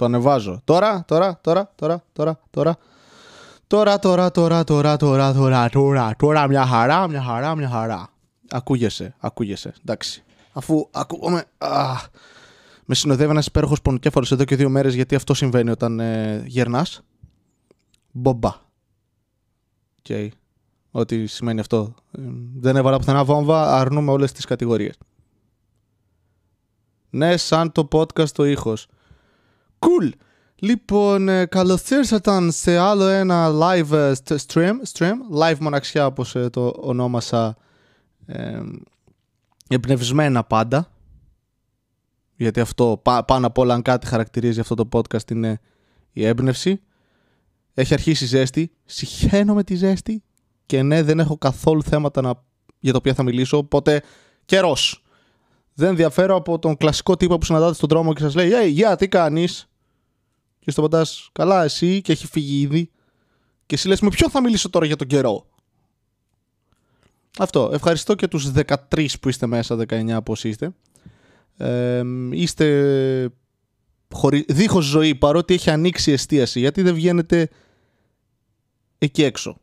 Το ανεβάζω. Τώρα, τώρα, τώρα, τώρα, τώρα, τώρα. Τώρα, τώρα, τώρα, τώρα, τώρα, τώρα, τώρα, τώρα, μια χαρά, μια χαρά, μια χαρά. Ακούγεσαι, ακούγεσαι, εντάξει. Αφού ακούγομαι... Α, με συνοδεύει ένας υπέροχος πονοκέφαλος εδώ και δύο μέρες γιατί αυτό συμβαίνει όταν ε, γερνάς. Μπομπά. Okay. Ό,τι σημαίνει αυτό. Ε, δεν έβαλα πουθενά βόμβα, αρνούμε όλες τις κατηγορίες. Ναι, σαν το podcast το ήχος. Cool! Λοιπόν, ε, καλώς ήρθατε σε άλλο ένα live ε, stream, stream. Live μοναξιά όπως ε, το ονόμασα ε, εμπνευσμένα πάντα. Γιατί αυτό πάνω απ' όλα αν κάτι χαρακτηρίζει αυτό το podcast είναι η έμπνευση. Έχει αρχίσει ζέστη, συχαίνω με τη ζέστη. Και ναι δεν έχω καθόλου θέματα να, για τα οποία θα μιλήσω οπότε καιρός. Δεν διαφέρω από τον κλασικό τύπο που συναντάτε στον δρόμο και σας λέει Hey, γεια, τι κάνεις; Και στο παντάς, καλά, εσύ και έχει φύγει ήδη. Και εσύ λες, με ποιο θα μιλήσω τώρα για τον καιρό; Αυτό. Ευχαριστώ και τους 13 που είστε μέσα, 19 πώς είστε. Ε, είστε χωρί... δίχως ζωή παρότι έχει ανοίξει η εστίαση. Γιατί δεν βγαίνετε εκεί έξω;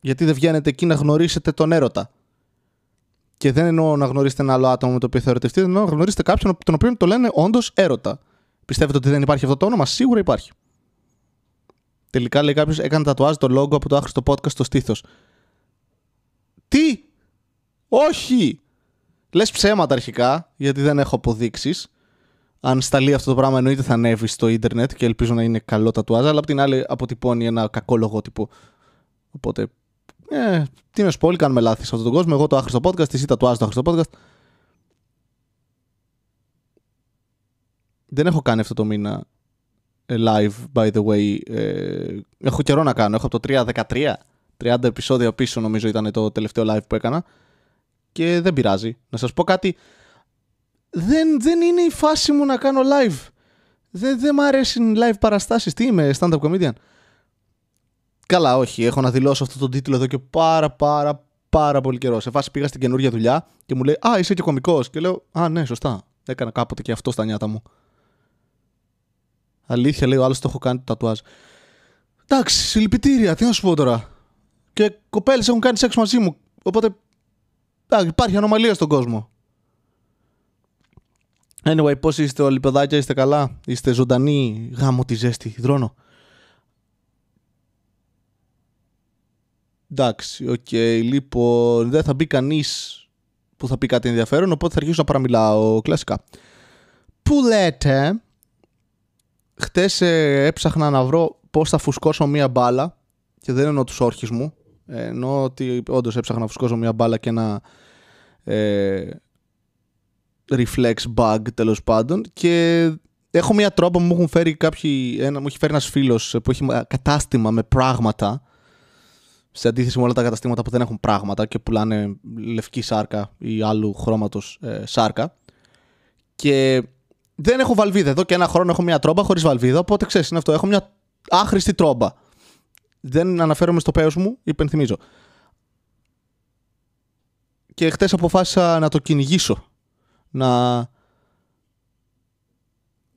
Γιατί δεν βγαίνετε εκεί να γνωρίσετε τον έρωτα; Και δεν εννοώ να γνωρίσετε ένα άλλο άτομο με το οποίο θα ερωτευτείτε, εννοώ να γνωρίσετε κάποιον τον οποίο το λένε όντως έρωτα. Πιστεύετε ότι δεν υπάρχει αυτό το όνομα, σίγουρα υπάρχει. Τελικά λέει κάποιος, έκανε τατουάζ το λόγο από το άχρηστο podcast στο στήθος. Τι! Όχι! Λες ψέματα αρχικά, γιατί δεν έχω αποδείξεις. Αν σταλεί αυτό το πράγμα, εννοείται θα ανέβει στο ίντερνετ και ελπίζω να είναι καλό τατουάζ, αλλά από την άλλη αποτυπώνει ένα κακό λογότυπο. Οπότε ε, τι να σου πω, όλοι κάνουμε λάθη σε αυτόν τον κόσμο. Εγώ το άχρηστο podcast, εσύ τατουάζ το άχρηστο podcast. Δεν έχω κάνει αυτό το μήνα ε, live, by the way. Ε, έχω καιρό να κάνω. Έχω από το 3-13. 30 επεισόδια πίσω νομίζω ήταν το τελευταίο live που έκανα. Και δεν πειράζει. Να σας πω κάτι. Δεν, δεν είναι η φάση μου να κάνω live. Δεν, δεν μ' αρέσει live παραστάσεις. Τι είμαι, stand-up comedian; Καλά, όχι. Έχω να δηλώσω αυτό τον τίτλο εδώ και πάρα πάρα πάρα πολύ καιρό. Σε φάση πήγα στην καινούργια δουλειά και μου λέει Α, είσαι και κωμικός. Και λέω Α, ναι, σωστά. Έκανα κάποτε και αυτό στα νιάτα μου. Αλήθεια, λέει ο άλλος το έχω κάνει το τατουάζ. Εντάξει, συλληπιτήρια, τι να σου πω τώρα. Και κοπέλες έχουν κάνει σεξ μαζί μου. Οπότε. Α, υπάρχει ανομαλία στον κόσμο. Anyway, πώς είστε όλοι, παιδάκια, είστε καλά, είστε ζωντανοί, γάμο τη ζέστη, δρόνο. Εντάξει, ok. Okay. Λοιπόν, δεν θα μπει κανείς που θα πει κάτι ενδιαφέρον, οπότε θα αρχίσω να παραμιλάω κλασικά. Που λέτε, χτες ε, έψαχνα να βρω πώς θα φουσκώσω μία μπάλα και δεν εννοώ τους όρχες μου. Ε, εννοώ ότι όντως έψαχνα να φουσκώσω μία μπάλα και ένα ε, reflex bag τέλος πάντων. Και έχω μία τρόμπα που μου έχουν φέρει κάποιοι, ένα, μου έχει φέρει ένας φίλος που έχει κατάστημα με πράγματα σε αντίθεση με όλα τα καταστήματα που δεν έχουν πράγματα και πουλάνε λευκή σάρκα ή άλλου χρώματος ε, σάρκα. Και δεν έχω βαλβίδα. Εδώ και ένα χρόνο έχω μια τρόμπα χωρίς βαλβίδα. Οπότε ξέρεις, είναι αυτό. Έχω μια άχρηστη τρόμπα. Δεν αναφέρομαι στο πέος μου, υπενθυμίζω. Και χτες αποφάσισα να το κυνηγήσω. Να,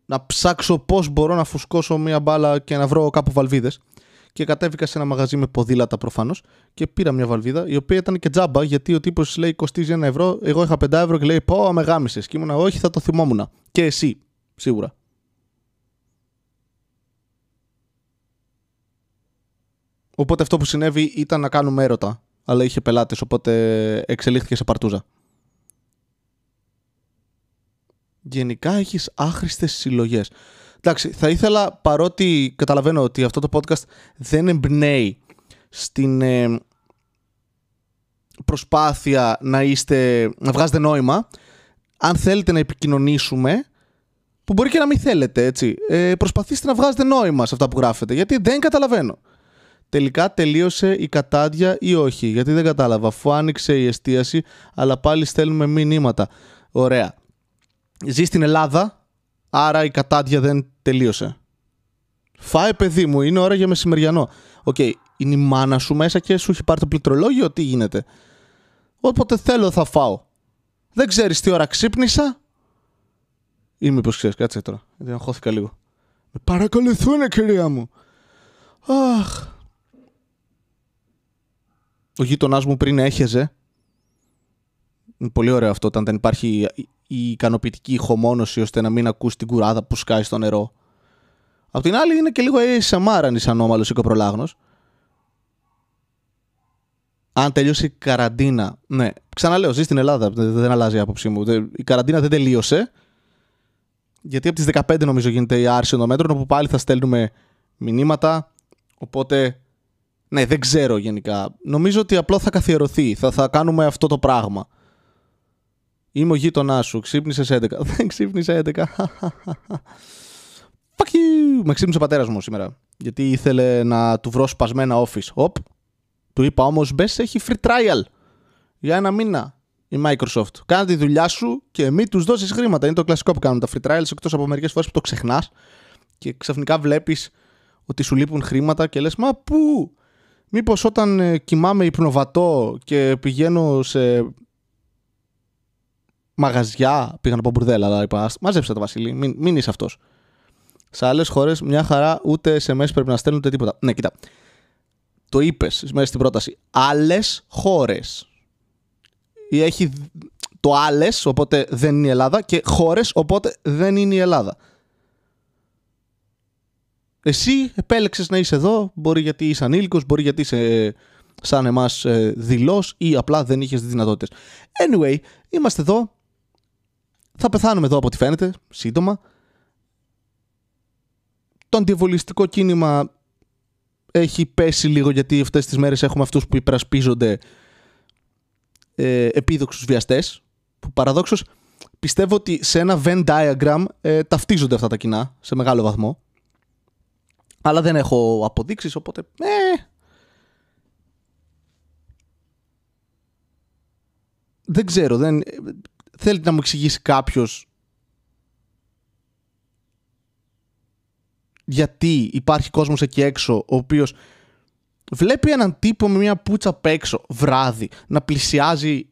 να ψάξω πώς μπορώ να φουσκώσω μια μπάλα και να βρω κάπου βαλβίδες και κατέβηκα σε ένα μαγαζί με ποδήλατα προφανώς και πήρα μια βαλβίδα η οποία ήταν και τζάμπα γιατί ο τύπος λέει κοστίζει ένα ευρώ. Εγώ είχα 5 ευρώ και λέει Πω, με γάμισες. Και ήμουνα, Όχι, θα το θυμόμουν. Και εσύ, σίγουρα. Οπότε αυτό που συνέβη ήταν να κάνουμε έρωτα. Αλλά είχε πελάτες, οπότε εξελίχθηκε σε παρτούζα. Γενικά έχεις άχρηστες συλλογές. Εντάξει, θα ήθελα παρότι καταλαβαίνω ότι αυτό το podcast δεν εμπνέει στην ε, προσπάθεια να, είστε, να βγάζετε νόημα, αν θέλετε να επικοινωνήσουμε, που μπορεί και να μην θέλετε, έτσι, ε, προσπαθήστε να βγάζετε νόημα σε αυτά που γράφετε, γιατί δεν καταλαβαίνω. Τελικά τελείωσε η κατάδια ή όχι, γιατί δεν κατάλαβα, αφού άνοιξε η εστίαση, αλλά πάλι στέλνουμε μηνύματα. Ωραία. Ζει στην Ελλάδα, άρα η κατάντια δεν τελείωσε. Φάε παιδί μου, είναι ώρα για μεσημεριανό. Ok, okay, είναι η μάνα σου μέσα και σου έχει πάρει το πληκτρολόγιο, τι γίνεται; Όποτε θέλω θα φάω. Δεν ξέρεις τι ώρα ξύπνησα; Ή μήπως ξέρεις, κάτσε τώρα. Γιατί αγχώθηκα λίγο. Με παρακολουθούν, κυρία μου. Αχ. Ο γείτονάς μου πριν έχεζε. Είναι πολύ ωραίο αυτό όταν δεν υπάρχει η ικανοποιητική ηχομόνωση ώστε να μην ακούσει την κουράδα που σκάει στο νερό. Απ' την άλλη είναι και λίγο ASMR αν είσαι ανώμαλος ή κοπρολάγνος. Αν τελειώσει η καραντίνα. Ναι, ξαναλέω, ζει στην Ελλάδα. Δεν αλλάζει η άποψή μου. Η καραντίνα δεν τελείωσε. Γιατί από τις 15 νομίζω γίνεται η άρση των μέτρων, όπου πάλι θα στέλνουμε μηνύματα. Οπότε, ναι, δεν ξέρω γενικά. Νομίζω ότι απλό θα καθιερωθεί. Θα, θα κάνουμε αυτό το πράγμα. Είμαι ο γείτονάς σου. Ξύπνησες 11. Δεν ξύπνησε 11. Fuck you! Με ξύπνησε ο πατέρας μου σήμερα. Γιατί ήθελε να του βρω σπασμένα office. Οπ. Του είπα όμως μπες, έχει free trial. Για ένα μήνα η Microsoft. Κάνε τη δουλειά σου και μην τους δώσεις χρήματα. Είναι το κλασικό που κάνουν τα free trials εκτός από μερικές φορές που το ξεχνάς και ξαφνικά βλέπεις ότι σου λείπουν χρήματα και λες, Μα πού! Μήπως όταν ε, κοιμάμαι υπνοβατό και πηγαίνω σε μαγαζιά, πήγα να πω μπουρδέλα, αλλά είπα, μαζέψτε το Βασίλη, μην, μην είσαι αυτός. Σε άλλες χώρες, μια χαρά, ούτε SMS πρέπει να στέλνουν ούτε τίποτα. Ναι, κοίτα. Το είπες μέσα στην πρόταση. Άλλες χώρες. Έχει το άλλες, οπότε δεν είναι η Ελλάδα, και χώρες, οπότε δεν είναι η Ελλάδα. Εσύ επέλεξες να είσαι εδώ, μπορεί γιατί είσαι ανήλικος, μπορεί γιατί είσαι σαν εμάς ε, δηλός ή απλά δεν είχες τις δυνατότητες. Anyway, είμαστε εδώ. Θα πεθάνουμε εδώ από ό,τι φαίνεται, σύντομα. Το αντιβολιστικό κίνημα έχει πέσει λίγο γιατί αυτές τις μέρες έχουμε αυτούς που υπερασπίζονται ε, επίδοξους βιαστές που παραδόξως πιστεύω ότι σε ένα Venn diagram ε, ταυτίζονται αυτά τα κοινά σε μεγάλο βαθμό αλλά δεν έχω αποδείξεις οπότε ε, δεν ξέρω δεν, θέλει να μου εξηγήσει κάποιος γιατί υπάρχει κόσμος εκεί έξω ο οποίος βλέπει έναν τύπο με μια πουτσα απ' έξω βράδυ να πλησιάζει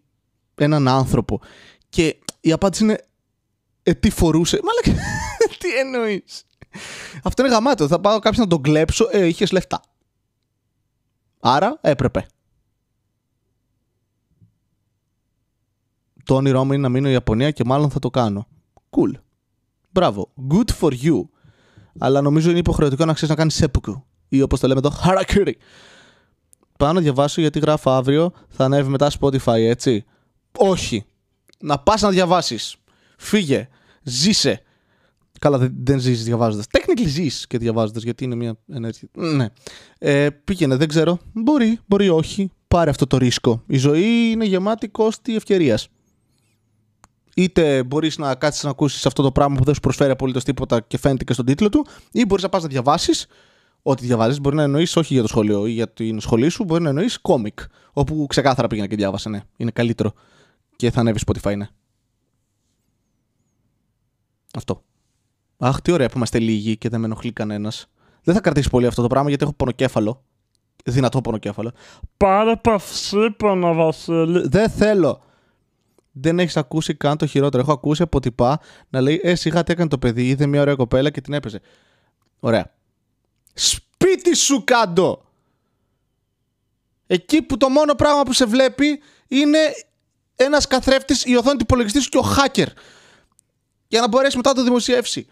έναν άνθρωπο και η απάντηση είναι ε, τι φορούσε. Μάλλον τι εννοείς. Αυτό είναι γαμάτο. Θα πάω κάποιος να τον κλέψω. Ε, είχες λεφτά. Άρα έπρεπε. Το όνειρό μου είναι να μείνω η Ιαπωνία και μάλλον θα το κάνω. Cool. Μπράβο. Good for you αλλά νομίζω είναι υποχρεωτικό να ξέρεις να κάνεις σέπουκου ή όπως το λέμε εδώ, harakiri. Πάω να διαβάσω γιατί γράφω αύριο, θα ανέβει μετά Spotify, έτσι. Όχι. Να πας να διαβάσεις. Φύγε. Ζήσε. Καλά, δεν, δεν ζεις διαβάζοντας. Technically ζεις και διαβάζοντας, γιατί είναι μια ενέργεια. Ναι. Ε, πήγαινε, δεν ξέρω. Μπορεί, μπορεί όχι. Πάρε αυτό το ρίσκο. Η ζωή είναι γεμάτη κόστη ευκαιρίας είτε μπορείς να κάτσει να ακούσεις αυτό το πράγμα που δεν σου προσφέρει απολύτως τίποτα και φαίνεται και στον τίτλο του, ή μπορείς να πας να διαβάσεις. Ό,τι διαβάζεις μπορεί να εννοείς όχι για το σχολείο ή για την σχολή σου, μπορεί να εννοείς κόμικ. Όπου ξεκάθαρα πήγαινε και διάβασε, ναι. Είναι καλύτερο. Και θα ανέβεις Spotify, ναι. Αυτό. Αχ, τι ωραία που είμαστε λίγοι και δεν με ενοχλεί κανένας. Δεν θα κρατήσει πολύ αυτό το πράγμα γιατί έχω πονοκέφαλο. Δυνατό πονοκέφαλο. Πάρε παυσίπονα, Βασίλη. Δεν θέλω δεν έχεις ακούσει καν το χειρότερο. Έχω ακούσει από τυπά να λέει Ε, σιγά τι έκανε το παιδί, είδε μια ωραία κοπέλα και την έπαιζε. Ωραία. Σπίτι σου κάτω! Εκεί που το μόνο πράγμα που σε βλέπει είναι ένας καθρέφτης, η οθόνη του υπολογιστή σου και ο hacker. Για να μπορέσει μετά να το δημοσιεύσει.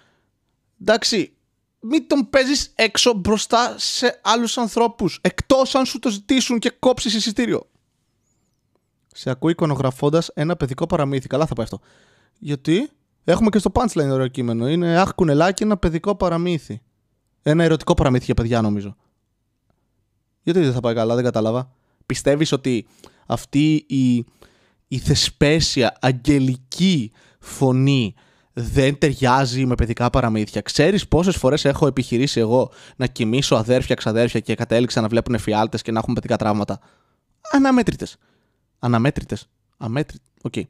Εντάξει, μην τον παίζεις έξω μπροστά σε άλλους ανθρώπους. Εκτός αν σου το ζητήσουν και κόψεις εισιτήριο σε ακούει εικονογραφώντας ένα παιδικό παραμύθι. Καλά θα πάει αυτό. Γιατί έχουμε και στο punchline ωραίο κείμενο. Είναι Αχ, κουνελάκι, ένα παιδικό παραμύθι. Ένα ερωτικό παραμύθι για παιδιά, νομίζω. Γιατί δεν θα πάει καλά, δεν κατάλαβα. Πιστεύεις ότι αυτή η, η θεσπέσια, αγγελική φωνή δεν ταιριάζει με παιδικά παραμύθια; Ξέρεις πόσες φορές έχω επιχειρήσει εγώ να κοιμήσω αδέρφια, ξαδέρφια και κατέληξα να βλέπουν φιάλτες και να έχουν παιδικά τραύματα; Αναμέτρητες. Αναμέτρητες. Αμέτρητε. Ok. Okay.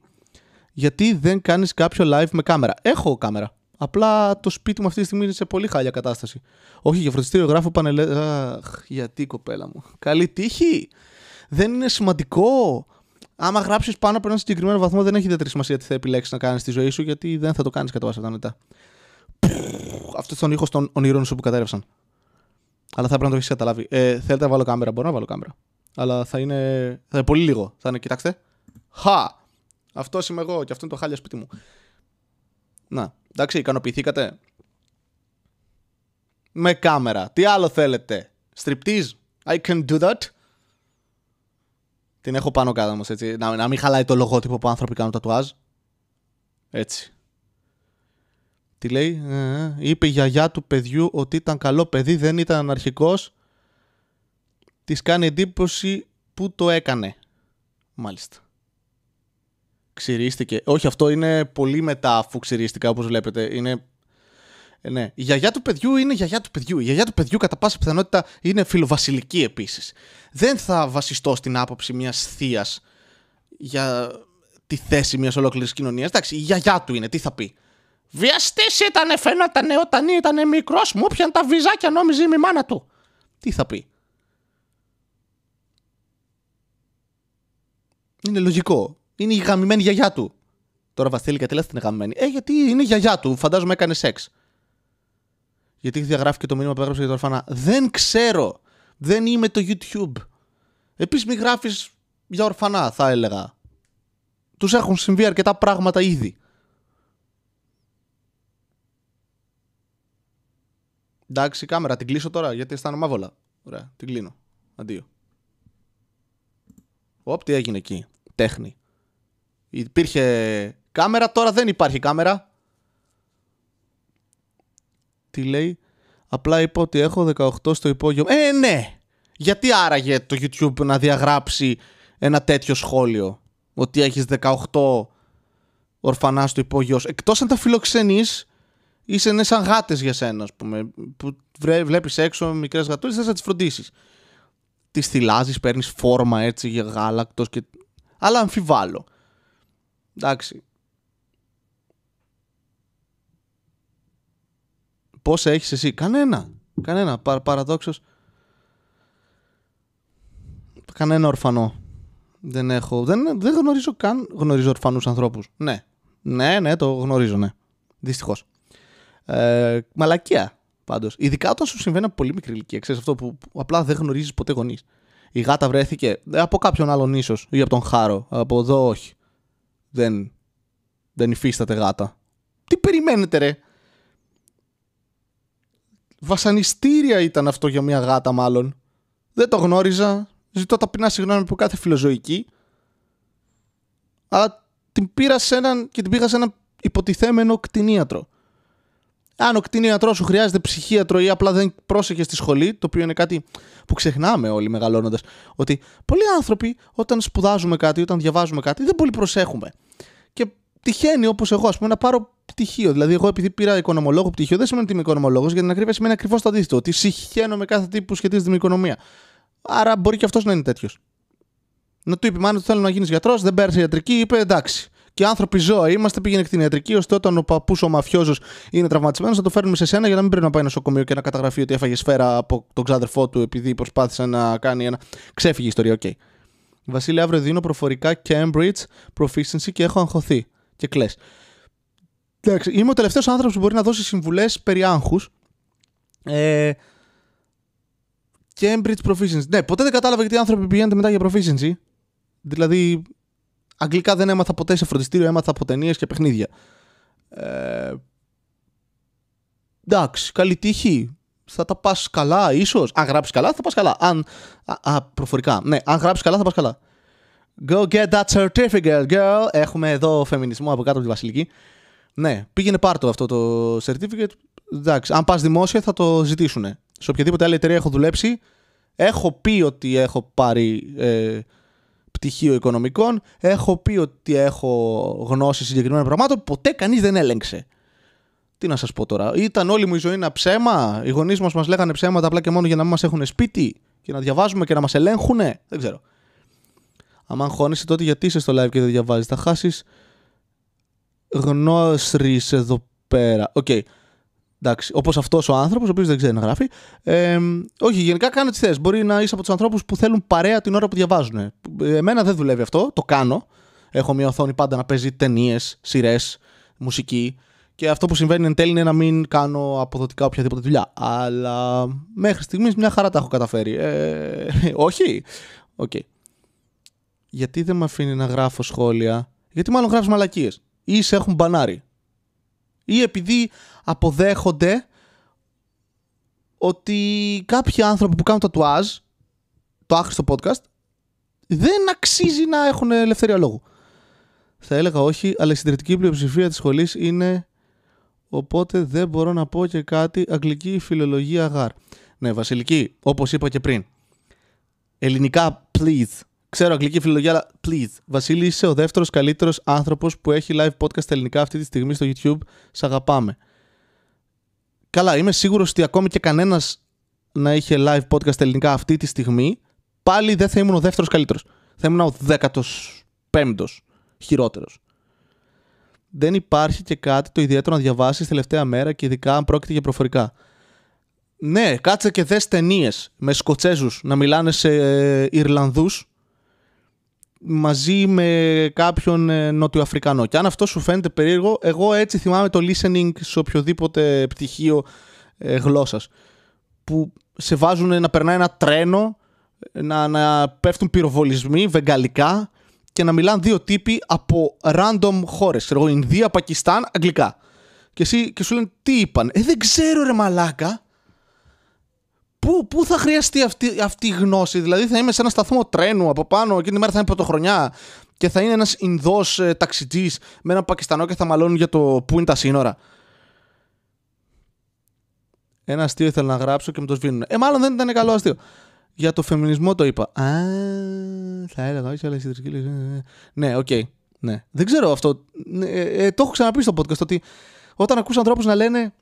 Γιατί δεν κάνεις κάποιο live με κάμερα; Έχω κάμερα. Απλά το σπίτι μου αυτή τη στιγμή είναι σε πολύ χάλια κατάσταση. Όχι, για φροντιστήριο γράφω πανελέ. Αχ, γιατί κοπέλα μου. Καλή τύχη. Δεν είναι σημαντικό άμα γράψεις πάνω από ένα συγκεκριμένο βαθμό, δεν έχει ιδιαίτερη σημασία τι θα επιλέξεις να κάνεις στη ζωή σου, γιατί δεν θα το κάνεις κατά βάση μετά. Αυτός είναι ο ήχος των ονείρων σου που κατέρρευσαν. Αλλά θα πρέπει να το έχεις καταλάβει. Ε, θέλετε να βάλω κάμερα, μπορώ να βάλω κάμερα. Αλλά θα είναι, θα είναι πολύ λίγο. Θα είναι, κοιτάξτε. Χα! Αυτός είμαι εγώ και αυτό είναι το χάλια σπίτι μου. Να, εντάξει, ικανοποιηθήκατε. Με κάμερα. Τι άλλο θέλετε; Striptease; I can do that; Την έχω πάνω κάτω όμως, έτσι. Να, να μην χαλάει το λογότυπο που άνθρωποι κάνουν τατουάζ. Έτσι. Τι λέει, ε, ε, είπε η γιαγιά του παιδιού ότι ήταν καλό παιδί, δεν ήταν αναρχικός. Της κάνει εντύπωση που το έκανε. Μάλιστα. Ξηρίστηκε. Όχι, αυτό είναι πολύ μετά αφού ξηρίστηκα, όπως βλέπετε. Είναι... Ε, ναι. Η γιαγιά του παιδιού είναι η γιαγιά του παιδιού. Η γιαγιά του παιδιού κατά πάσα πιθανότητα είναι φιλοβασιλική επίσης. Δεν θα βασιστώ στην άποψη μιας θείας για τη θέση μιας ολόκληρης κοινωνίας. Εντάξει, η γιαγιά του είναι, τι θα πει; Βιαστής ήταν, φαίνονταν όταν ήταν μικρός, μου πιαν τα βυζάκια, νόμιζε η μάνα του. Τι θα πει; Είναι λογικό. Είναι η γαμημένη γιαγιά του. Τώρα Βασίλη, γιατί λες την είναι γαμημένη; Ε, γιατί είναι η γιαγιά του. Φαντάζομαι έκανε σεξ. Γιατί διαγράφει και το μήνυμα που έγραψε για το ορφανά. Δεν ξέρω. Δεν είμαι το YouTube. Επίσης, μην γράφεις για ορφανά, θα έλεγα. Τους έχουν συμβεί αρκετά πράγματα ήδη. Εντάξει, κάμερα, την κλείσω τώρα γιατί αισθάνομαι άβολα. Ωραία, την κλείνω. Αντίο. Οπ, τι έγινε εκεί. Τέχνη. Υπήρχε κάμερα, τώρα δεν υπάρχει κάμερα. Τι λέει. Απλά είπα ότι έχω 18 στο υπόγειο. Ε, ναι! Γιατί άραγε το YouTube να διαγράψει ένα τέτοιο σχόλιο. Ότι έχεις 18 ορφανά στο υπόγειο. Εκτός αν τα φιλοξενείς είσαι ναι σαν γάτες για σένα, ας πούμε. Που βλέπεις έξω μικρές γατούλες, θες να τις φροντίσεις. Τι θυλάζεις, παίρνεις φόρμα έτσι για γάλακτος και. Αλλά αμφιβάλλω. Εντάξει. Πόσα έχεις εσύ, Κανένα. Κανένα. Πα, Παραδόξως. Κανένα ορφανό. Δεν έχω. Δεν, δεν γνωρίζω καν. Γνωρίζω ορφανούς ανθρώπους. Ναι. Ναι, ναι, το γνωρίζω, ναι. Δυστυχώς. Ε, μαλακία πάντως. Ειδικά όταν σου συμβαίνει από πολύ μικρή ηλικία. Ξέρεις αυτό που, απλά δεν γνωρίζεις ποτέ γονείς. Η γάτα βρέθηκε ε, από κάποιον άλλον ίσως ή από τον Χάρο. Από εδώ όχι. Δεν, δεν υφίσταται γάτα. Τι περιμένετε, ρε; Βασανιστήρια ήταν αυτό για μια γάτα, μάλλον. Δεν το γνώριζα. Ζητώ ταπεινά συγγνώμη από κάθε φιλοζωική. Αλλά την πήρα σε έναν και την πήγα σε έναν υποτιθέμενο κτηνίατρο αν ο κτηνίατρός σου χρειάζεται ψυχίατρο ή απλά δεν πρόσεχες στη σχολή, το οποίο είναι κάτι που ξεχνάμε όλοι μεγαλώνοντας, ότι πολλοί άνθρωποι όταν σπουδάζουμε κάτι, όταν διαβάζουμε κάτι, δεν πολύ προσέχουμε. Και τυχαίνει όπως εγώ, ας πούμε, να πάρω πτυχίο. Δηλαδή, εγώ επειδή πήρα οικονομολόγο πτυχίο, δεν σημαίνει ότι είμαι οικονομολόγος, για την ακρίβεια σημαίνει ακριβώ το αντίθετο. Ότι συχαίνω με κάθε τι που σχετίζεται με οικονομία. Άρα μπορεί και αυτός να είναι τέτοιος. Να του είπε, Μάνο, θέλω να γίνεις γιατρός, δεν πέρασε ιατρική, είπε εντάξει και άνθρωποι ζώα είμαστε, πήγαινε στην ιατρική, ώστε όταν ο παππούς ο μαφιόζος είναι τραυματισμένος, να το φέρνουμε σε σένα για να μην πρέπει να πάει νοσοκομείο και να καταγραφεί ότι έφαγε σφαίρα από τον ξάδερφό του επειδή προσπάθησε να κάνει ένα. Ξέφυγε η ιστορία, ok. Okay. Βασίλη, αύριο δίνω προφορικά Cambridge Proficiency και έχω αγχωθεί. Και κλε. Εντάξει, είμαι ο τελευταίος άνθρωπος που μπορεί να δώσει συμβουλές περί άγχους. Ε, Cambridge Proficiency. Ναι, ποτέ δεν κατάλαβα γιατί οι άνθρωποι πηγαίνουν μετά για Proficiency. Δηλαδή, Αγγλικά δεν έμαθα ποτέ σε φροντιστήριο, έμαθα από ταινίες και παιχνίδια. Ε, εντάξει, καλή τύχη. Θα τα πας καλά, ίσως. Αν γράψεις καλά, θα πας καλά. Αν. Α, προφορικά. Ναι, αν γράψεις καλά, θα πας καλά. Go get that certificate, girl. Έχουμε εδώ φεμινισμό από κάτω από τη Βασιλική. Ναι, πήγαινε πάρτο αυτό το certificate. Εντάξει, αν πας δημόσια θα το ζητήσουν. Σε οποιαδήποτε άλλη εταιρεία έχω δουλέψει, έχω πει ότι έχω πάρει ε, πτυχίο οικονομικών, έχω πει ότι έχω γνώση συγκεκριμένων πραγμάτων, ποτέ κανείς δεν έλεγξε. Τι να σας πω τώρα, ήταν όλη μου η ζωή ένα ψέμα, οι γονείς μας μας λέγανε ψέματα απλά και μόνο για να μην μας έχουν σπίτι και να διαβάζουμε και να μας ελέγχουν. Δεν ξέρω. Αν αγχώνεσαι τότε γιατί είσαι στο live και δεν διαβάζεις, θα χάσεις γνώσεις εδώ πέρα. Ok. Okay. Εντάξει, όπως αυτός ο άνθρωπος, ο οποίος δεν ξέρει να γράφει. Ε, όχι, γενικά κάνω τι θες. Μπορεί να είσαι από τους ανθρώπους που θέλουν παρέα την ώρα που διαβάζουν. Εμένα δεν δουλεύει αυτό, το κάνω. Έχω μια οθόνη πάντα να παίζει ταινίες, σειρές, μουσική. Και αυτό που συμβαίνει εν τέλει είναι να μην κάνω αποδοτικά οποιαδήποτε δουλειά. Αλλά μέχρι στιγμής μια χαρά τα έχω καταφέρει. Ε, όχι. Ok. Okay. Γιατί δεν με αφήνει να γράφω σχόλια; Γιατί μάλλον γράφεις μαλακίες. Ή σε έχουν μπανάρει. Ή επειδή αποδέχονται ότι κάποιοι άνθρωποι που κάνουν το τουάζ, το άχρηστο podcast, δεν αξίζει να έχουν ελευθερία λόγου. Θα έλεγα όχι, αλλά η συντηρητική πλειοψηφία της σχολής είναι οπότε δεν μπορώ να πω και κάτι αγγλική φιλολογία γάρ. Ναι, βασιλική, όπως είπα και πριν. Ελληνικά, please. Ξέρω αγγλική φιλολογία, αλλά please. Βασίλη, είσαι ο δεύτερος καλύτερος άνθρωπος που έχει live podcast ελληνικά αυτή τη στιγμή στο YouTube. Σ' αγαπάμε. Καλά, είμαι σίγουρος ότι ακόμη και κανένας να είχε live podcast ελληνικά αυτή τη στιγμή, πάλι δεν θα ήμουν ο δεύτερος καλύτερος. Θα ήμουν ο δέκατος πέμπτος χειρότερος δεν υπάρχει και κάτι το ιδιαίτερο να διαβάσεις τελευταία μέρα και ειδικά αν πρόκειται για προφορικά. Ναι, κάτσε και δες ταινίες με Σκοτσέζους να μιλάνε σε ε, Ιρλανδούς μαζί με κάποιον ε, Νότιο-Αφρικανό. Και αν αυτό σου φαίνεται περίεργο, εγώ έτσι θυμάμαι το listening σε οποιοδήποτε πτυχίο ε, γλώσσας. Που σε βάζουν να περνάει ένα τρένο, να, να πέφτουν πυροβολισμοί βεγγαλικά και να μιλάνε δύο τύποι από random χώρες. Εγώ, Ινδία, Πακιστάν, Αγγλικά. Και, εσύ, και σου λένε τι είπαν. Ε, δεν ξέρω, ρε μαλάκα. Πού, πού θα χρειαστεί αυτή, αυτή η γνώση, Δηλαδή θα είμαι σε ένα σταθμό τρένου από πάνω, εκείνη τη μέρα θα είναι πρωτοχρονιά και θα είναι ένας Ινδός ε, ταξιτζής με ένα Πακιστανό και θα μαλώνουν για το πού είναι τα σύνορα. Ένα αστείο ήθελα να γράψω και με το σβήνουν. Ε, μάλλον δεν ήταν καλό αστείο. Για το φεμινισμό το είπα. Α, θα έλεγα, όχι, αλλά η Ναι, OK. Okay, ναι. Δεν ξέρω αυτό. Ε, ε, το έχω ξαναπεί στο podcast ότι όταν ακούς ανθρώπους να λένε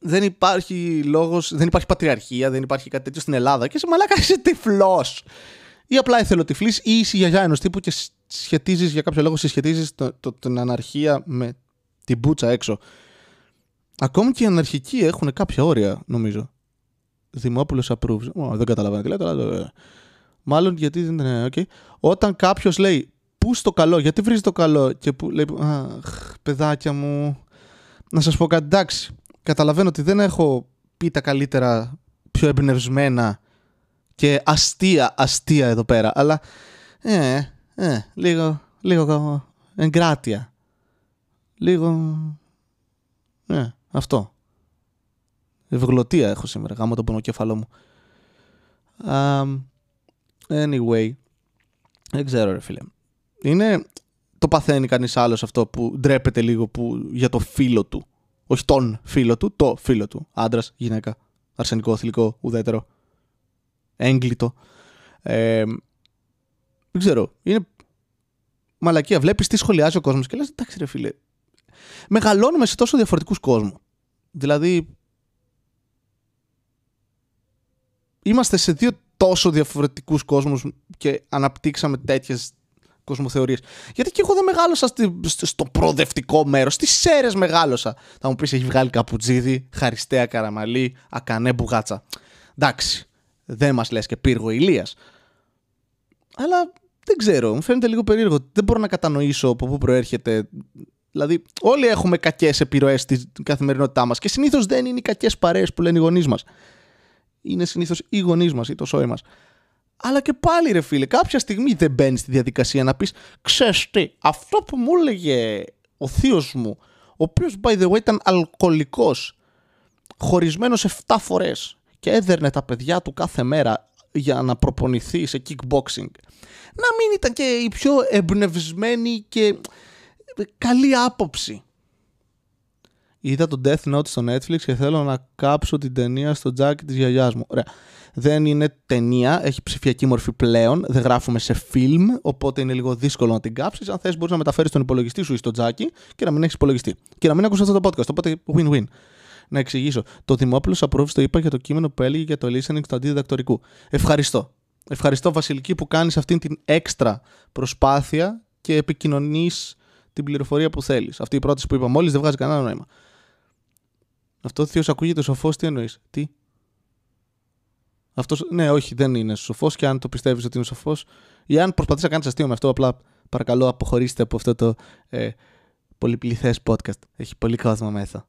δεν υπάρχει λόγος, δεν υπάρχει πατριαρχία, δεν υπάρχει κάτι τέτοιο στην Ελλάδα και είσαι μαλάκα είσαι τυφλός. Ή απλά εθελοτυφλής ή είσαι γιαγιά ενός τύπου και σχετίζεις για κάποιο λόγο συσχετίζεις το, το, την αναρχία με την μπούτσα έξω. Ακόμη και οι αναρχικοί έχουν κάποια όρια νομίζω. Δημόπουλος approves. Oh, δεν καταλαβαίνω τι λέτε, αλλά. Ε, μάλλον γιατί δεν είναι. Okay. Όταν κάποιος λέει πού στο καλό, γιατί βρίζει το καλό και που λέει. Αχ, παιδάκια μου. Να σας πω κάτι. Εντάξει, καταλαβαίνω ότι δεν έχω πει τα καλύτερα, πιο εμπνευσμένα και αστεία, αστεία εδώ πέρα, αλλά. Ε, ε, λίγο, λίγο εγκράτεια. Λίγο. Ε, αυτό. Ευγλωτία έχω σήμερα, γάμω τον πονοκέφαλό μου. Um, anyway, δεν ξέρω ρε φίλε. Είναι, το παθαίνει κανείς άλλος αυτό που ντρέπεται λίγο που, για το φίλο του. Όχι τον φίλο του, το φίλο του. Άντρας, γυναίκα, αρσενικό, θηλυκό, ουδέτερο, έγκλητο. Ε, δεν ξέρω, είναι μαλακία. Βλέπεις τι σχολιάζει ο κόσμος και λες εντάξει ρε φίλε, μεγαλώνουμε σε τόσο διαφορετικούς κόσμους. Δηλαδή, είμαστε σε δύο τόσο διαφορετικούς κόσμους και αναπτύξαμε τέτοιες κοσμοθεωρίες. Γιατί και εγώ δεν μεγάλωσα στο προοδευτικό μέρος, στις σέρες μεγάλωσα. Θα μου πεις έχει βγάλει καπουτζίδι, χαριστέα καραμαλή, ακανέ μπουγάτσα. Εντάξει, δεν μας λες και πύργο ηλίας. Αλλά δεν ξέρω, μου φαίνεται λίγο περίεργο. Δεν μπορώ να κατανοήσω από πού προέρχεται. Δηλαδή, όλοι έχουμε κακές επιρροές στην καθημερινότητά μας και συνήθως δεν είναι οι κακές παρέες που λένε οι γονείς μας είναι συνήθως οι γονείς μας ή το σώμα μας. Αλλά και πάλι ρε φίλε, κάποια στιγμή δεν μπαίνει στη διαδικασία να πεις: Ξέρεις τι, αυτό που μου έλεγε ο θείος μου, ο οποίος by the way ήταν αλκοολικός, χωρισμένος 7 φορές και έδερνε τα παιδιά του κάθε μέρα για να προπονηθεί σε kickboxing. Να μην ήταν και η πιο εμπνευσμένη και καλή άποψη. Είδα το Death Note στο Netflix και θέλω να κάψω την ταινία στο τζάκι της γιαγιάς μου. Ωραία. Δεν είναι ταινία, έχει ψηφιακή μορφή πλέον, δεν γράφουμε σε φιλμ, οπότε είναι λίγο δύσκολο να την κάψεις. Αν θες μπορείς να μεταφέρεις τον υπολογιστή σου ή στο τζάκι και να μην έχεις υπολογιστή. Και να μην ακούσεις αυτό το podcast, οπότε win-win. Να εξηγήσω. Το Δημόπουλος Απρόβη το είπα για το κείμενο που έλεγε για το listening στο αντιδιδακτορικού. Ευχαριστώ. Ευχαριστώ Βασιλική που κάνεις αυτήν την έξτρα προσπάθεια και επικοινωνείς την πληροφορία που θέλεις. Αυτή η πρόταση που είπα μόλις δεν βγάζει κανένα νόημα. Αυτό θείος ακούγεται σοφός, τι εννοείς; Τι; Αυτός, ναι, όχι, δεν είναι σοφός και αν το πιστεύεις ότι είναι σοφός, ή αν προσπαθείς να κάνεις αστείο με αυτό, απλά παρακαλώ αποχωρήστε από αυτό το ε, πολυπληθές podcast. Έχει πολύ κόσμο μέσα.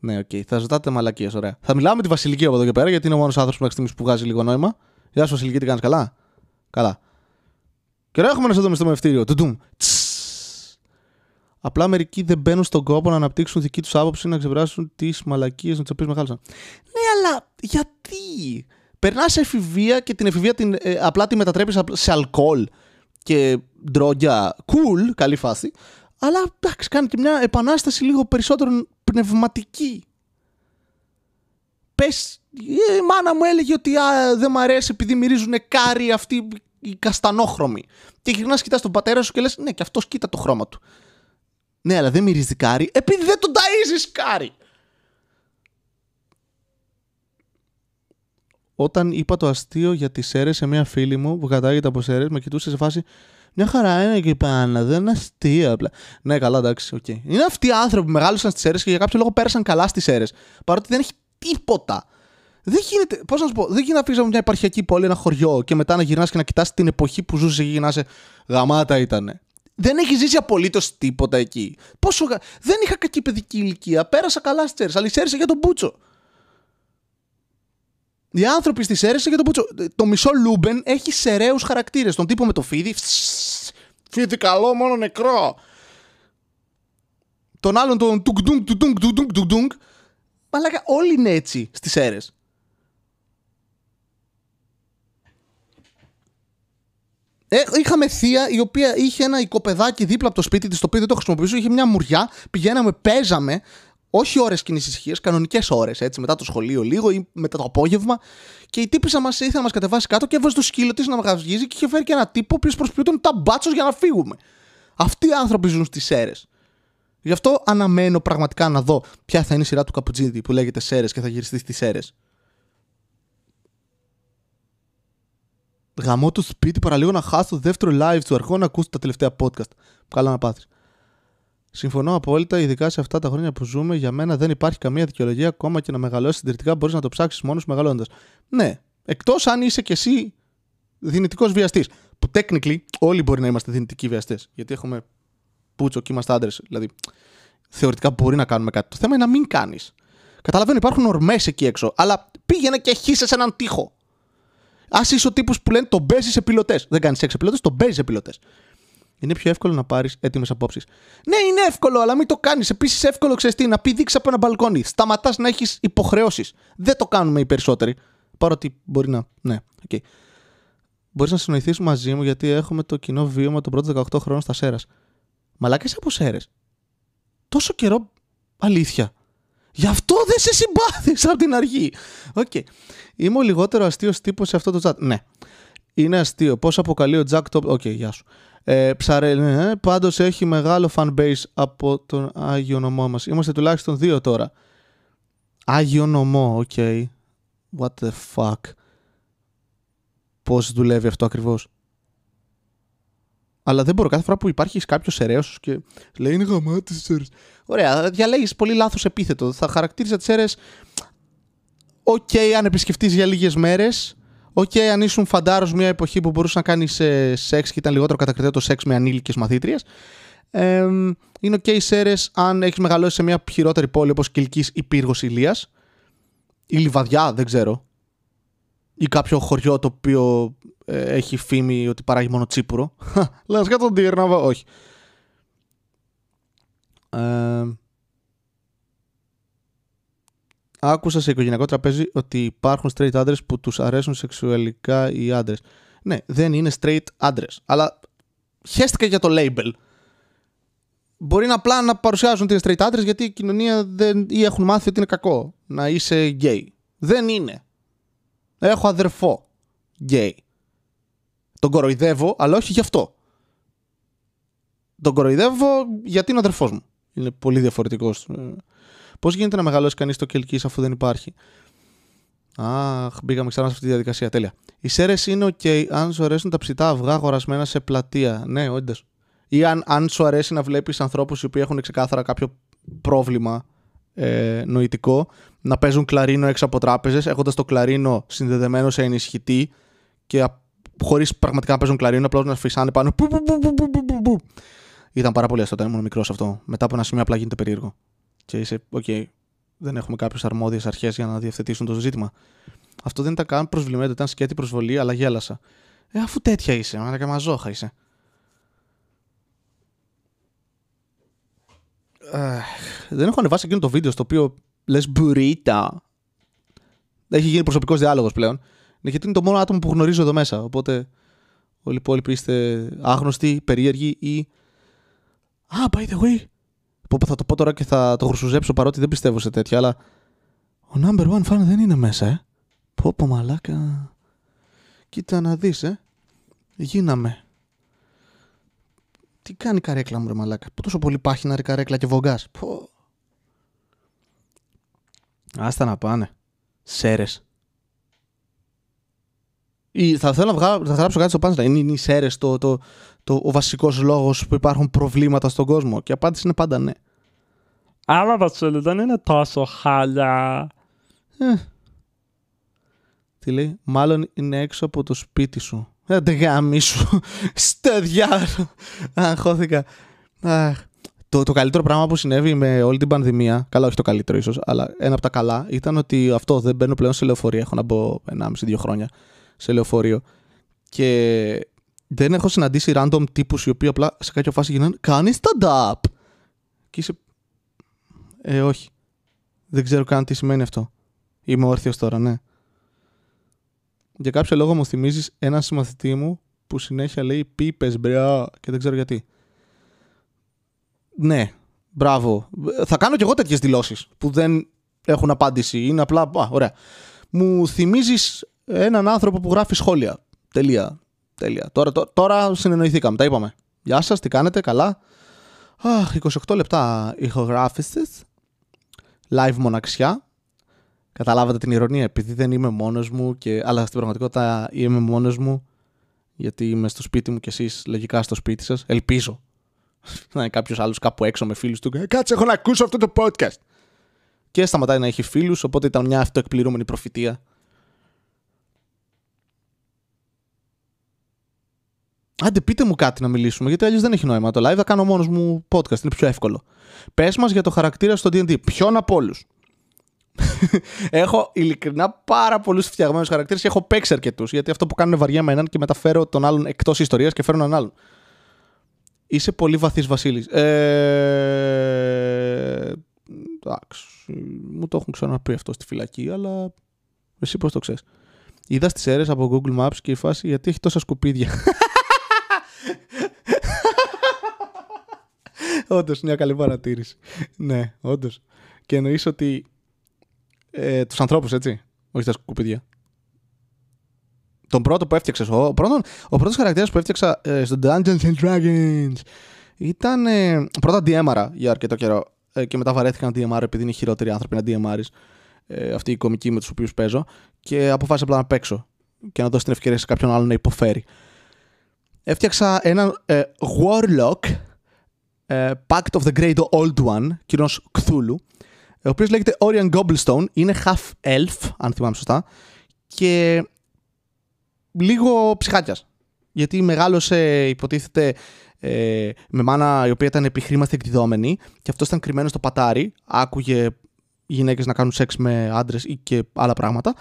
Ναι, OK. Okay. Θα ζητάτε μαλακίες, ωραία. Θα μιλάω με τη Βασιλική από εδώ και πέρα, γιατί είναι ο μόνος άνθρωπος μέχρι στιγμής που βγάζει λίγο νόημα. Γεια σου, Βασιλική, τι κάνεις καλά; Καλά. Και ρε, έχουμε ένα εδώ με στο μευτήριο. Τουντουμ. Απλά μερικοί δεν μπαίνουν στον κόπο να αναπτύξουν δική τους άποψη να ξεπεράσουν τις μαλακίες με τις οποίες μεγάλωσαν. Ναι, αλλά γιατί; Περνάς εφηβεία και την εφηβεία την, ε, απλά τη μετατρέπεις σε αλκοόλ και ντρόγκια. Cool, καλή φάση. Αλλά εντάξει, κάνει και μια επανάσταση λίγο περισσότερο πνευματική. Πες, η μάνα μου έλεγε ότι α, δεν μ' αρέσει επειδή μυρίζουν κάρι αυτοί οι καστανόχρωμοι. Και γυρνάς κοιτάς τον πατέρα σου και λες: Ναι, και αυτός κοίτα το χρώμα του. Ναι, αλλά δεν μυρίζει κάρι επειδή δεν τον ταΐζεις κάρι. Όταν είπα το αστείο για τις αίρε σε μια φίλη μου που κατάγεται από σέρες, με κοιτούσε σε φάση. Μια χαρά είναι εκεί πάνω, δεν είναι αστεία απλά. Ναι, καλά, εντάξει, OK. Okay. Είναι αυτοί οι άνθρωποι που μεγάλωσαν στις Σέρρες και για κάποιο λόγο πέρασαν καλά στις Σέρρες. Παρότι δεν έχει τίποτα. Δεν γίνεται, πώς να σου πω, δεν γίνεται να φύγεις από μια επαρχιακή πόλη, ένα χωριό και μετά να γυρνάς και να κοιτάς την εποχή που ζούσε και να είσαι γαμάτα ήταν. Δεν έχει ζήσει απολύτως τίποτα εκεί. Πόσο... Δεν είχα κακή παιδική ηλικία. Πέρασα καλά στις Σέρρες, αλλά οι για τον μπούτσο. Οι άνθρωποι στις Σέρρες για τον μπούτσο. Το μισό Luben έχει Σερραίους χαρακτήρες. Τον τύπο με το φίδι. Φίδι καλό, μόνο νεκρό. Τον άλλον τον τουκ τουκ Μαλάκα, όλοι είναι έτσι στις Σέρρες. Είχαμε θεία η οποία είχε ένα οικοπεδάκι δίπλα από το σπίτι της, το οποίο δεν το χρησιμοποιούσε. Είχε μια μουριά, πηγαίναμε, παίζαμε. Όχι ώρες κοινή ησυχία, κανονικές ώρες, έτσι, μετά το σχολείο λίγο ή μετά το απόγευμα. Και η τύπησα μας ήθελε να μας κατεβάσει κάτω και έβαζε το σκύλο της να μαγαζίζει και είχε φέρει και ένα τύπο που προσποιούταν τα μπάτσος για να φύγουμε. Αυτοί οι άνθρωποι ζουν στις αίρε. Γι' αυτό αναμένω πραγματικά να δω ποια θα είναι η σειρά του Καπουτζίδη που λέγεται Σέρες και θα γυριστεί στις αίρε. Γαμώ το σπίτι παραλίγο να χάσω το δεύτερο live του αρχών να ακούσω τα τελευταία podcast. Καλά να πάθεις. Συμφωνώ απόλυτα, ειδικά σε αυτά τα χρόνια που ζούμε. Για μένα δεν υπάρχει καμία δικαιολογία ακόμα και να μεγαλώσεις συντηρητικά μπορείς να το ψάξεις μόνος μεγαλώντας. Ναι, εκτός αν είσαι κι εσύ δυνητικός βιαστής. Που technically όλοι μπορεί να είμαστε δυνητικοί βιαστές. Γιατί έχουμε πούτσο και είμαστε άντρες. Δηλαδή, θεωρητικά μπορεί να κάνουμε κάτι. Το θέμα είναι να μην κάνεις. Καταλαβαίνω, υπάρχουν ορμές εκεί έξω. Αλλά πήγαινε και χύσε έναν τοίχο. Α είσαι ο τύπος που λένε τον παίζεις σε πιλωτές. Δεν κάνεις σεξ σε πιλωτές, τον παίζεις σε πιλωτές. Είναι πιο εύκολο να πάρεις έτοιμες απόψεις. Ναι, είναι εύκολο, αλλά μην το κάνεις. Επίσης, εύκολο ξέρεις τι, να πει δείξεις από ένα μπαλκόνι. Σταματάς να έχεις υποχρεώσεις. Δεν το κάνουμε οι περισσότεροι. Παρότι μπορεί να. Ναι, OK. Okay. Μπορείς να συνεννοηθείς μαζί μου γιατί έχουμε το κοινό βίωμα των πρώτων 18 χρόνων στας Σέρρας. Μαλάκες από Σέρρες. Τόσο καιρό. Αλήθεια. Γι' αυτό δεν σε συμπάθησα από την αρχή. OK. Okay. Είμαι ο λιγότερο αστείος τύπος σε αυτό το chat. Ναι. Είναι αστείο. Πώς αποκαλεί ο Jack Top. OK, okay, γεια σου. Ε, ψαρέ, ναι, Πάντως έχει μεγάλο fan base από τον Άγιο Νομό μας. Είμαστε τουλάχιστον δύο τώρα. Άγιο Νομό, OK. Okay. What the fuck; Πώς δουλεύει αυτό ακριβώς; Αλλά δεν μπορώ κάθε φορά που υπάρχει κάποιος αιρέο και λέει είναι γαμάτες οι Σέρρες. Ωραία, διαλέγεις πολύ λάθος επίθετο. Θα χαρακτήριζα τις Σέρρες. OK, okay, αν επισκεφτείς για λίγες μέρες. OK, okay, αν ήσουν φαντάρος μια εποχή που μπορούσες να κάνεις ε, σεξ και ήταν λιγότερο κατακριτέο το σεξ με ανήλικες μαθήτριες. Ε, είναι OK okay, Σέρρες αν έχεις μεγαλώσει σε μια χειρότερη πόλη όπως Κιλκίς ή Πύργος Ηλείας. Ή Λιβαδιά, δεν ξέρω. Ή κάποιο χωριό το οποίο ε, έχει φήμη ότι παράγει μόνο τσίπουρο. Λες για τον Τύρναβο, όχι. Ε, άκουσα σε οικογενειακό τραπέζι ότι υπάρχουν straight άντρες που τους αρέσουν σεξουαλικά οι άντρες. Ναι, δεν είναι straight άντρες. Αλλά χέστηκα για το label. Μπορεί να απλά να παρουσιάζουν ότι είναι straight άντρες γιατί η κοινωνία δεν, ή έχουν μάθει ότι είναι κακό να είσαι gay. Δεν είναι. Έχω αδερφό gay. Τον κοροϊδεύω, αλλά όχι γι' αυτό. Τον κοροϊδεύω γιατί είναι ο αδερφός μου. Είναι πολύ διαφορετικός. Ε, Πώς γίνεται να μεγαλώσει κανείς το κελκί αφού δεν υπάρχει; Αχ, μπήκαμε ξανά σε αυτή τη διαδικασία. Τέλεια. Οι Σέρρες είναι OK αν σου αρέσουν τα ψητά αυγά αγορασμένα σε πλατεία. Ναι, όντως. Ή αν, αν σου αρέσει να βλέπεις ανθρώπους οι οποίοι έχουν ξεκάθαρα κάποιο πρόβλημα ε, νοητικό να παίζουν κλαρίνο έξω από τράπεζες, έχοντας το κλαρίνο συνδεδεμένο σε ενισχυτή και χωρίς πραγματικά να παίζουν κλαρίνο, απλώς να φυσάνε πάνω. Που, που, που, που, που, που. Ήταν πάρα πολύ αστείο όταν ήμουν μικρός αυτό. Μετά από ένα σημείο απλά γίνεται περίεργο. Και είσαι, OK, okay, δεν έχουμε κάποιες αρμόδιες αρχές για να διευθετήσουν το ζήτημα. Αυτό δεν ήταν καν προσβλημένο, ήταν σκέτη προσβολή, αλλά γέλασα. Ε, αφού τέτοια είσαι, μα μαζόχα είσαι. Ε, δεν έχω ανεβάσει εκείνο το βίντεο στο οποίο λες μπουρίτα. Έχει γίνει προσωπικός διάλογος πλέον. Ναι, γιατί είναι το μόνο άτομο που γνωρίζω εδώ μέσα. Οπότε όλοι οι υπόλοιποι είστε άγνωστοι, περίεργοι ή. Α, by the way. Που θα το πω τώρα και θα το χρουσουζέψω παρότι δεν πιστεύω σε τέτοια, αλλά. Ο number one fan δεν είναι μέσα, ε. Πω πω μαλάκα. Κοίτα να δεις, ε. Γίναμε. Τι κάνει η καρέκλα μου ρε μαλάκα. Πού τόσο πολύ πάχει ρε καρέκλα και βογκάς. Πω. Άστα να πάνε. Σέρες. Ή θα θέλω να, βγάλω, θα γράψω κάτι στο πάνω. Είναι, είναι οι σέρες το, το, το, ο βασικός λόγος που υπάρχουν προβλήματα στον κόσμο. Και η απάντηση είναι πάντα ναι. Άρα Βασίλη δεν είναι τόσο χάλια. Ε. Τι λέει, μάλλον είναι έξω από το σπίτι σου. Δεν γάμι σου. Στο διάλογο. Αγχώθηκα. Το, το καλύτερο πράγμα που συνέβη με όλη την πανδημία, καλά όχι το καλύτερο ίσως, αλλά ένα από τα καλά, ήταν ότι αυτό δεν μπαίνω πλέον σε λεωφορεία. Έχω να μπω 1,5-2 χρόνια σε λεωφορείο. Και δεν έχω συναντήσει random τύπους οι οποίοι απλά σε κάποια φάση γίνανε Κάνεις stand-up. Και είσαι. Ε, όχι. Δεν ξέρω καν τι σημαίνει αυτό. Είμαι όρθιος τώρα, ναι. Για κάποιο λόγο μου θυμίζεις έναν συμμαθητή μου που συνέχεια λέει πίπες, μπρεά και δεν ξέρω γιατί. Ναι, μπράβο. Θα κάνω κι εγώ τέτοιες δηλώσεις που δεν έχουν απάντηση. Είναι απλά. Α, ωραία. Μου θυμίζεις έναν άνθρωπο που γράφει σχόλια. Τελεία. Τελεία. Τώρα, τώρα, τώρα συνεννοηθήκαμε. Τα είπαμε. Γεια σας, τι κάνετε, καλά; Αχ, 28 λεπτά ηχογράφησης. Live μοναξιά. Καταλάβατε την ηρωνία, επειδή δεν είμαι μόνος μου, και... αλλά στην πραγματικότητα είμαι μόνος μου, γιατί είμαι στο σπίτι μου και εσείς λογικά στο σπίτι σας. Ελπίζω να είναι κάποιος άλλος κάπου έξω με φίλους του. Κάτσε, έχω να ακούσω αυτό το podcast. Και σταματάει να έχει φίλους, οπότε ήταν μια αυτοεκπληρούμενη προφητεία. Άντε, πείτε μου κάτι να μιλήσουμε, γιατί αλλιώς δεν έχει νόημα. Το live θα κάνω μόνος μου podcast, είναι πιο εύκολο. Πες μας για το χαρακτήρα στο DD. Ποιον από όλους; έχω ειλικρινά πάρα πολλούς φτιαγμένους χαρακτήρες και έχω παίξει αρκετούς. Γιατί αυτό που κάνουν βαριά με έναν και μεταφέρω τον άλλον εκτός ιστορίας και φέρνω έναν άλλον. Είσαι πολύ βαθύς Βασίλης. Ε... Εντάξει. Μου το έχουν ξαναπεί αυτό στη φυλακή, αλλά εσύ πώς το ξέρεις. Είδας στι αίρες από Google Maps και η φάση γιατί έχει τόσα σκουπίδια. όντως, μια καλή παρατήρηση. ναι, όντως. Και εννοείς ότι ε, τους ανθρώπους, έτσι. Όχι τα σκουπίδια. Τον πρώτο που έφτιαξες. Ο, πρώτο, ο πρώτος χαρακτήρας που έφτιαξα ε, στο Dungeons and Dragons ήταν ε, πρώτα DMR για αρκετό καιρό. Ε, και μετά βαρέθηκα να DMR επειδή είναι οι χειρότεροι άνθρωποι να DMR. Ε, αυτή η κομική με τους οποίους παίζω. Και αποφάσισα απλά να παίξω και να δώσω την ευκαιρία σε κάποιον άλλον να υποφέρει. Έφτιαξα έναν ε, Warlock ε, Pact of the Great Old One, κοινό Cthulhu, ο οποίος λέγεται Orion Gobblestone, είναι half elf, αν θυμάμαι σωστά, και λίγο ψυχάτιας. Γιατί μεγάλωσε, υποτίθεται, ε, με μάνα η οποία ήταν επιχρήμαστη εκδιδόμενη και αυτός ήταν κρυμμένος στο πατάρι, άκουγε γυναίκες να κάνουν σεξ με άντρες ή και άλλα πράγματα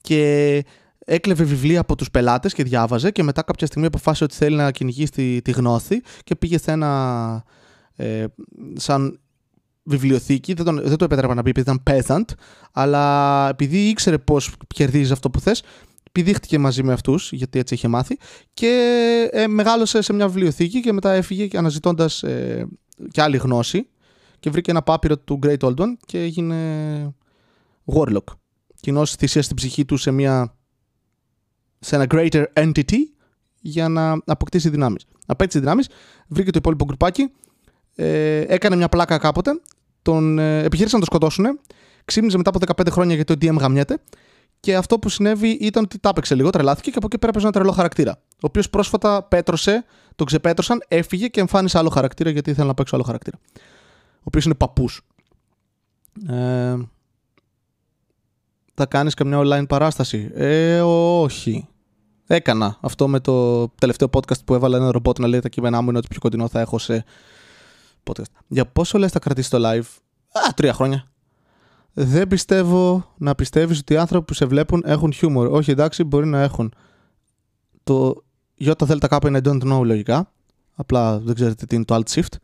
και έκλεβε βιβλία από τους πελάτες και διάβαζε και μετά κάποια στιγμή αποφάσισε ότι θέλει να κυνηγήσει τη, γνώση και πήγε σε ένα ε, σαν βιβλιοθήκη, δεν, τον, δεν το επέτρεπα να πει επειδή ήταν peasant, αλλά επειδή ήξερε πώς κερδίζεις αυτό που θες, πηδήχτηκε μαζί με αυτούς, γιατί έτσι είχε μάθει, και ε, μεγάλωσε σε μια βιβλιοθήκη και μετά έφυγε αναζητώντας ε, και άλλη γνώση και βρήκε ένα πάπυρο του Great Old One και έγινε Warlock. Κοινώς θυσίασε την ψυχή του σε, μια, σε ένα greater entity για να αποκτήσει δυνάμεις. Απέτυχε δυνάμεις, βρήκε το υπόλοιπο γκρουπάκι, ε, έκανε μια πλάκα κάποτε τον ε, επιχείρησαν να το σκοτώσουν. Ξύπνησε μετά από 15 χρόνια γιατί το DM γαμιέται. Και αυτό που συνέβη ήταν ότι τα έπαιξε λίγο, τρελάθηκε και από εκεί πέρα έπαιζε ένα τρελό χαρακτήρα. Ο οποίος πρόσφατα πέτρωσε, τον ξεπέτρωσαν, έφυγε και εμφάνισε άλλο χαρακτήρα γιατί ήθελε να παίξει άλλο χαρακτήρα. οποίος είναι παππούς. Ε, θα κάνεις καμιά online παράσταση; Ε, όχι. Έκανα αυτό με το τελευταίο podcast που έβαλα ένα ρομπότ να λέει τα κείμενά μου είναι ότι πιο κοντινό θα έχω σε podcast. Για πόσο λες θα κρατήσει το live? Α, τρία χρόνια. Δεν πιστεύω να πιστεύεις ότι οι άνθρωποι που σε βλέπουν έχουν χιούμορ. Όχι εντάξει, μπορεί να έχουν. Το ΙΔΚ είναι don't know λογικά. Απλά δεν ξέρετε τι είναι το alt shift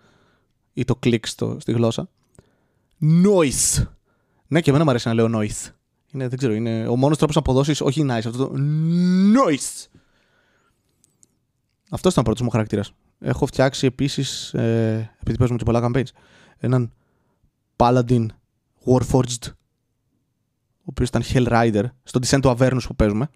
ή το click στο, στη γλώσσα. Noise. Ναι, και εμένα μου αρέσει να λέω noise. Είναι, δεν ξέρω, είναι ο μόνος τρόπος να αποδώσεις, όχι nice, αυτό το noise. Αυτός ήταν ο πρώτος μου χαρακτήρας. Έχω φτιάξει επίσης, ε, επειδή παίζουμε και πολλά campaigns, έναν Paladin Warforged, ο οποίος ήταν Hell Rider, στο Descent to Avernus που παίζουμε.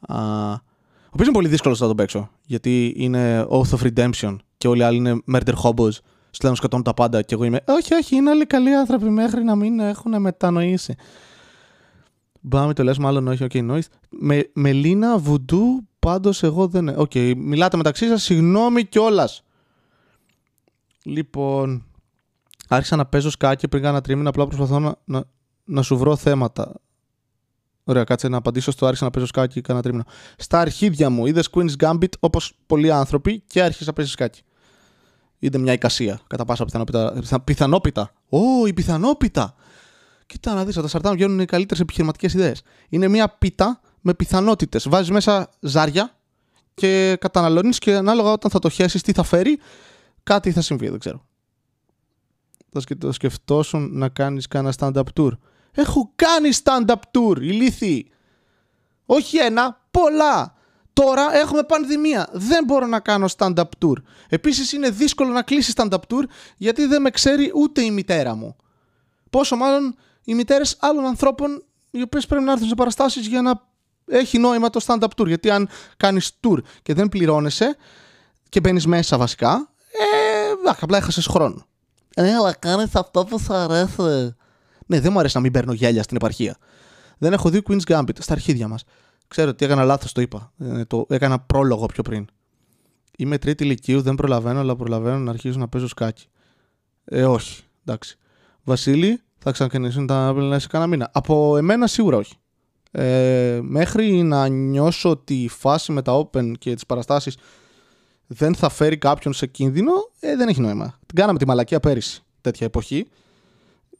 Α, ο οποίος είναι πολύ δύσκολος να τον παίξω, γιατί είναι Oath of Redemption και όλοι οι άλλοι είναι Murder Hobos, στέλνουν σκοτώνουν τα πάντα και εγώ είμαι όχι, όχι, είναι όλοι καλοί άνθρωποι μέχρι να μην έχουν μετανοήσει. Μπάμε το λες μάλλον όχι, ok, nice. Με, Μελίνα, Βουντού, πάντως εγώ δεν... OK, okay, μιλάτε μεταξύ σας, συγγνώμη κιόλας. Λοιπόν, άρχισα να παίζω σκάκι πριν κάνα τρίμηνα, απλά προσπαθώ να, να, να σου βρω θέματα. Ωραία, κάτσε να απαντήσω στο άρχισα να παίζω σκάκι κάνα τρίμηνα. Στα αρχίδια μου είδες Queen's Gambit όπως πολλοί άνθρωποι και άρχισα να παίζει σκάκι. Είδε μια εικασία κατά πάσα πιθανότητα. Πιθανότητα. Ω, η πιθανότητα. Κοίτα να δεις, τα σαρτά βγαίνουν οι καλύτερες επιχειρηματικές ιδέες. Είναι μια πίτα με πιθανότητες. Βάζεις μέσα ζάρια και καταναλώνεις και ανάλογα όταν θα το χέσεις, τι θα φέρει, κάτι θα συμβεί, δεν ξέρω. Θα το σκεφτόσουν να κάνεις κανένα stand-up tour. Έχω κάνει stand-up tour, ηλίθιοι. Όχι ένα, πολλά. Τώρα έχουμε πανδημία. Δεν μπορώ να κάνω stand-up tour. Επίσης είναι δύσκολο να κλείσεις stand-up tour γιατί δεν με ξέρει ούτε η μητέρα μου. Πόσο μάλλον οι μητέρες άλλων ανθρώπων οι οποίες πρέπει να έρθουν σε παραστάσεις για να έχει νόημα το stand-up tour. Γιατί αν κάνεις tour και δεν πληρώνεσαι και μπαίνεις μέσα βασικά, ε, απλά έχασες χρόνο. Ε, αλλά κάνεις αυτό που σου αρέσει. Ναι, δεν μου αρέσει να μην παίρνω γέλια στην επαρχία. Δεν έχω δει Queen's Gambit στα αρχίδια μας. Ξέρω ότι έκανα λάθος, το είπα. Ε, το έκανα πρόλογο πιο πριν. Είμαι τρίτη ηλικίου, δεν προλαβαίνω, αλλά προλαβαίνω να αρχίσω να παίζω σκάκι. Ε, όχι. Εντάξει. Βασίλη, θα ξανακαινήσουν τα πλένα σε κανένα μήνα. Από εμένα σίγουρα όχι. Ε, μέχρι να νιώσω ότι η φάση με τα open και τις παραστάσεις δεν θα φέρει κάποιον σε κίνδυνο, ε, δεν έχει νόημα. Την κάναμε τη μαλακία πέρυσι, τέτοια εποχή.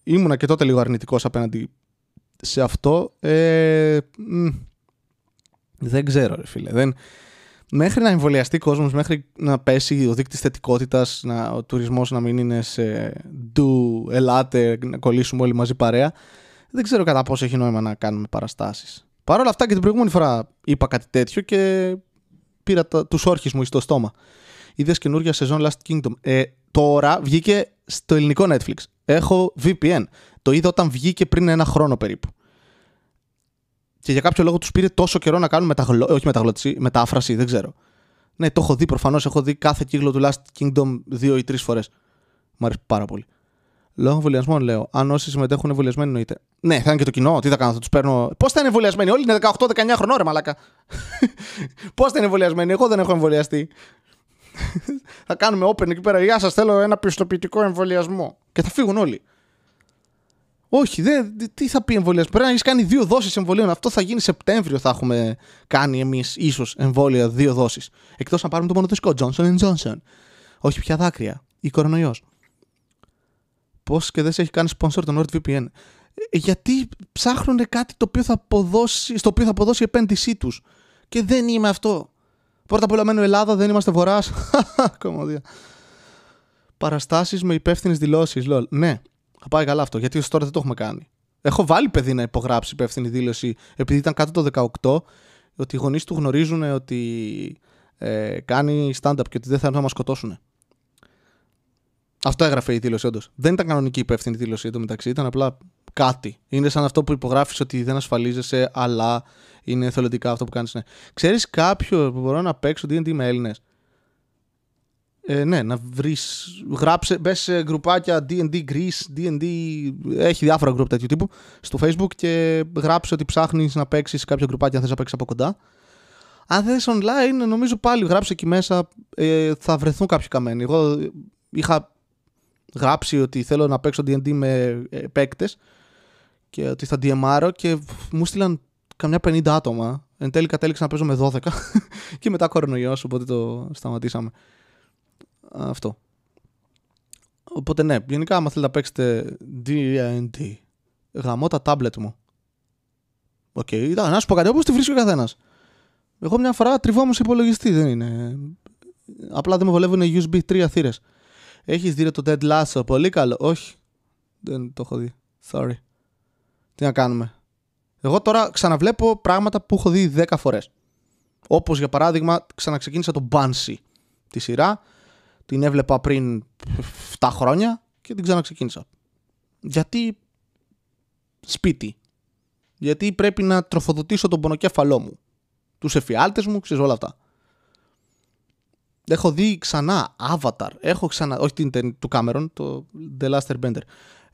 Ήμουνα και τότε λίγο αρνητικός απέναντι σε αυτό. Ε, δεν ξέρω, ρε φίλε. Δεν, μέχρι να εμβολιαστεί ο κόσμος, μέχρι να πέσει ο δείκτης θετικότητας, ο τουρισμός να μην είναι σε ντου, ελάτε, να κολλήσουμε όλοι μαζί παρέα, δεν ξέρω κατά πόσο έχει νόημα να κάνουμε παραστάσεις. Παρ' όλα αυτά και την προηγούμενη φορά είπα κάτι τέτοιο και πήρα τους όρχες μου στο στόμα. Είδες καινούργια σεζόν Last Kingdom. Ε, τώρα βγήκε στο ελληνικό Netflix. Έχω VPN. Το είδα όταν βγήκε πριν ένα χρόνο περίπου και για κάποιο λόγο τους πήρε τόσο καιρό να κάνουν μεταγλω... όχι μεταγλώτηση, μετάφραση, δεν ξέρω. Ναι, το έχω δει προφανώς. Έχω δει κάθε κύκλο του Last Kingdom δύο ή τρεις φορές. Μου αρέσει πάρα πολύ. Λόγω εμβολιασμών λέω. Αν όσοι συμμετέχουν εμβολιασμένοι εννοείται. Ναι, θα είναι και το κοινό. Τι θα κάνω, θα τους παίρνω. Πώς θα είναι εμβολιασμένοι, Όλοι είναι 18-19 χρονών, ρε Μαλάκα. Πώς θα είναι εμβολιασμένοι, Εγώ δεν έχω εμβολιαστεί. θα κάνουμε open εκεί πέρα. Γεια σας, θέλω ένα πιστοποιητικό εμβολιασμό. Και θα φύγουν όλοι. Όχι, δεν, τι θα πει εμβολιασμό. Πρέπει να έχεις κάνει δύο δόσεις εμβολίων. Αυτό θα γίνει Σεπτέμβριο. Θα έχουμε κάνει εμείς ίσως εμβόλια δύο δόσεις. Εκτός να πάρουμε το μονοδοσικό Johnson Johnson. Όχι πια δάκρυα. Ή κορονοϊός. Πώς και δεν σε έχει κάνει sponsor το NordVPN. Ε, γιατί ψάχνουν κάτι το οποίο θα αποδώσει, στο οποίο θα αποδώσει η επένδυσή τους. Και δεν είμαι αυτό. Πρώτα απ' όλα μένω Ελλάδα, δεν είμαστε βορράς. Κομμωδία. Παραστάσεις με υπεύθυνες δηλώσεις. Ναι, θα πάει καλά αυτό, γιατί ως τώρα δεν το έχουμε κάνει. Έχω βάλει παιδί να υπογράψει υπεύθυνη δήλωση, επειδή ήταν κάτω το 18, ότι οι γονείς του γνωρίζουν ότι ε, κάνει stand-up και ότι δεν θα να μας σκοτώσουν. Αυτό έγραφε η δήλωση, όντως. Δεν ήταν κανονική υπεύθυνη δήλωση μεταξύ, ήταν απλά κάτι. Είναι σαν αυτό που υπογράφεις ότι δεν ασφαλίζεσαι, αλλά είναι εθελοντικά αυτό που κάνεις. Ναι. Ξέρεις κάποιο που μπορώ να παίξω DD με Έλληνες; Ε, ναι, να βρεις. Γράψε, μπες σε γκρουπάκια DD Greece, DD. Έχει διάφορα γκρουπ τέτοιου τύπου στο Facebook και γράψε ότι ψάχνεις να παίξεις κάποια γκρουπάκια αν θες να παίξεις από κοντά. Αν θες online, νομίζω πάλι γράψε εκεί μέσα, ε, θα βρεθούν κάποιοι καμένοι. Εγώ είχα γράψει ότι θέλω να παίξω D&D με ε, παίκτες και ότι θα DMR και μου στείλαν καμιά 50 άτομα. Εν τέλει κατέληξα να παίζω με 12 και μετά κορονοϊός, οπότε το σταματήσαμε. Αυτό. Οπότε ναι, γενικά άμα θέλετε να παίξετε D&D, γαμώ τα tablet μου. Οκ, okay. να σου πω κάτι, όπως τη βρίσκει ο καθένας. Εγώ μια φορά τριβόμουν σε υπολογιστή, δεν είναι. Απλά δεν με βολεύουν USB 3 θύρες. Έχεις δει το Ted Lasso, πολύ καλό. Όχι, δεν το έχω δει. Sorry. Τι να κάνουμε. Εγώ τώρα ξαναβλέπω πράγματα που έχω δει 10 φορές. Όπως για παράδειγμα ξαναξεκίνησα το Banshee τη σειρά. Την έβλεπα πριν 7 χρόνια και την ξαναξεκίνησα. Γιατί σπίτι. Γιατί πρέπει να τροφοδοτήσω τον πονοκέφαλό μου. Τους εφιάλτες μου, ξέρεις όλα αυτά. Έχω δει ξανά Avatar. Έχω ξανά, όχι την του Cameron, το The Last Airbender.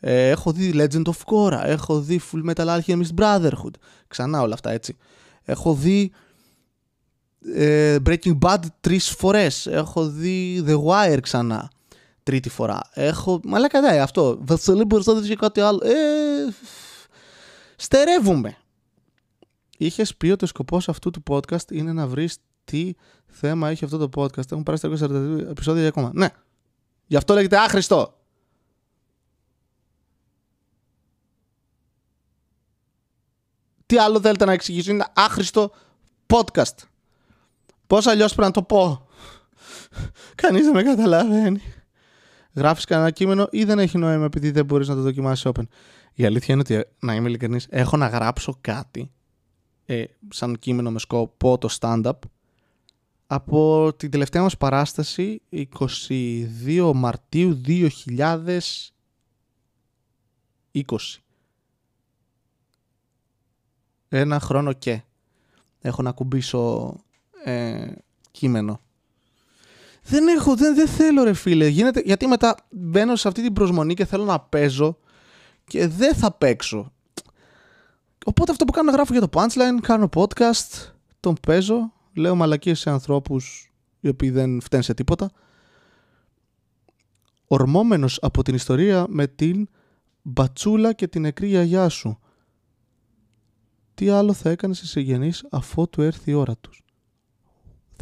Ε, έχω δει Legend of Korra. Έχω δει Full Metal Alchemist Brotherhood. Ξανά όλα αυτά έτσι. Έχω δει ε, Breaking Bad τρεις φορές. Έχω δει The Wire ξανά. Τρίτη φορά. Έχω. Μα κατά ε, αυτό. Βασίλη μπορείς να δεις κάτι άλλο. Ε, στερεύουμε. Είχες πει ότι ο σκοπός αυτού του podcast είναι να βρεις τι θέμα έχει αυτό το podcast. Έχουν περάσει 342 επεισόδια ακόμα. Ναι. Γι' αυτό λέγεται άχρηστο. Τι άλλο θέλετε να εξηγήσω; Είναι άχρηστο podcast. Πώς αλλιώς πρέπει να το πω; Κανείς δεν με καταλαβαίνει. Γράφεις κανένα κείμενο ή δεν έχει νόημα επειδή δεν μπορείς να το δοκιμάσεις open. Η αλήθεια είναι ότι, να είμαι ειλικρινής, έχω να γράψω κάτι ε, σαν κείμενο με σκοπό το stand-up από την τελευταία μας παράσταση 22 Μαρτίου 2020. Ένα χρόνο και έχω να κουμπίσω ε, κείμενο. Δεν έχω, δεν, δεν θέλω ρε φίλε. Γίνεται, γιατί μετά μπαίνω σε αυτή την προσμονή και θέλω να παίζω και δεν θα παίξω. Οπότε αυτό που κάνω να γράφω για το punchline, κάνω podcast, τον παίζω, λέω μαλακίες σε ανθρώπους οι οποίοι δεν φταίνουν σε τίποτα. Ορμόμενος από την ιστορία με την μπατσούλα και την νεκρή γιαγιά σου. Τι άλλο θα έκανες σε συγγενείς αφού του έρθει η ώρα τους;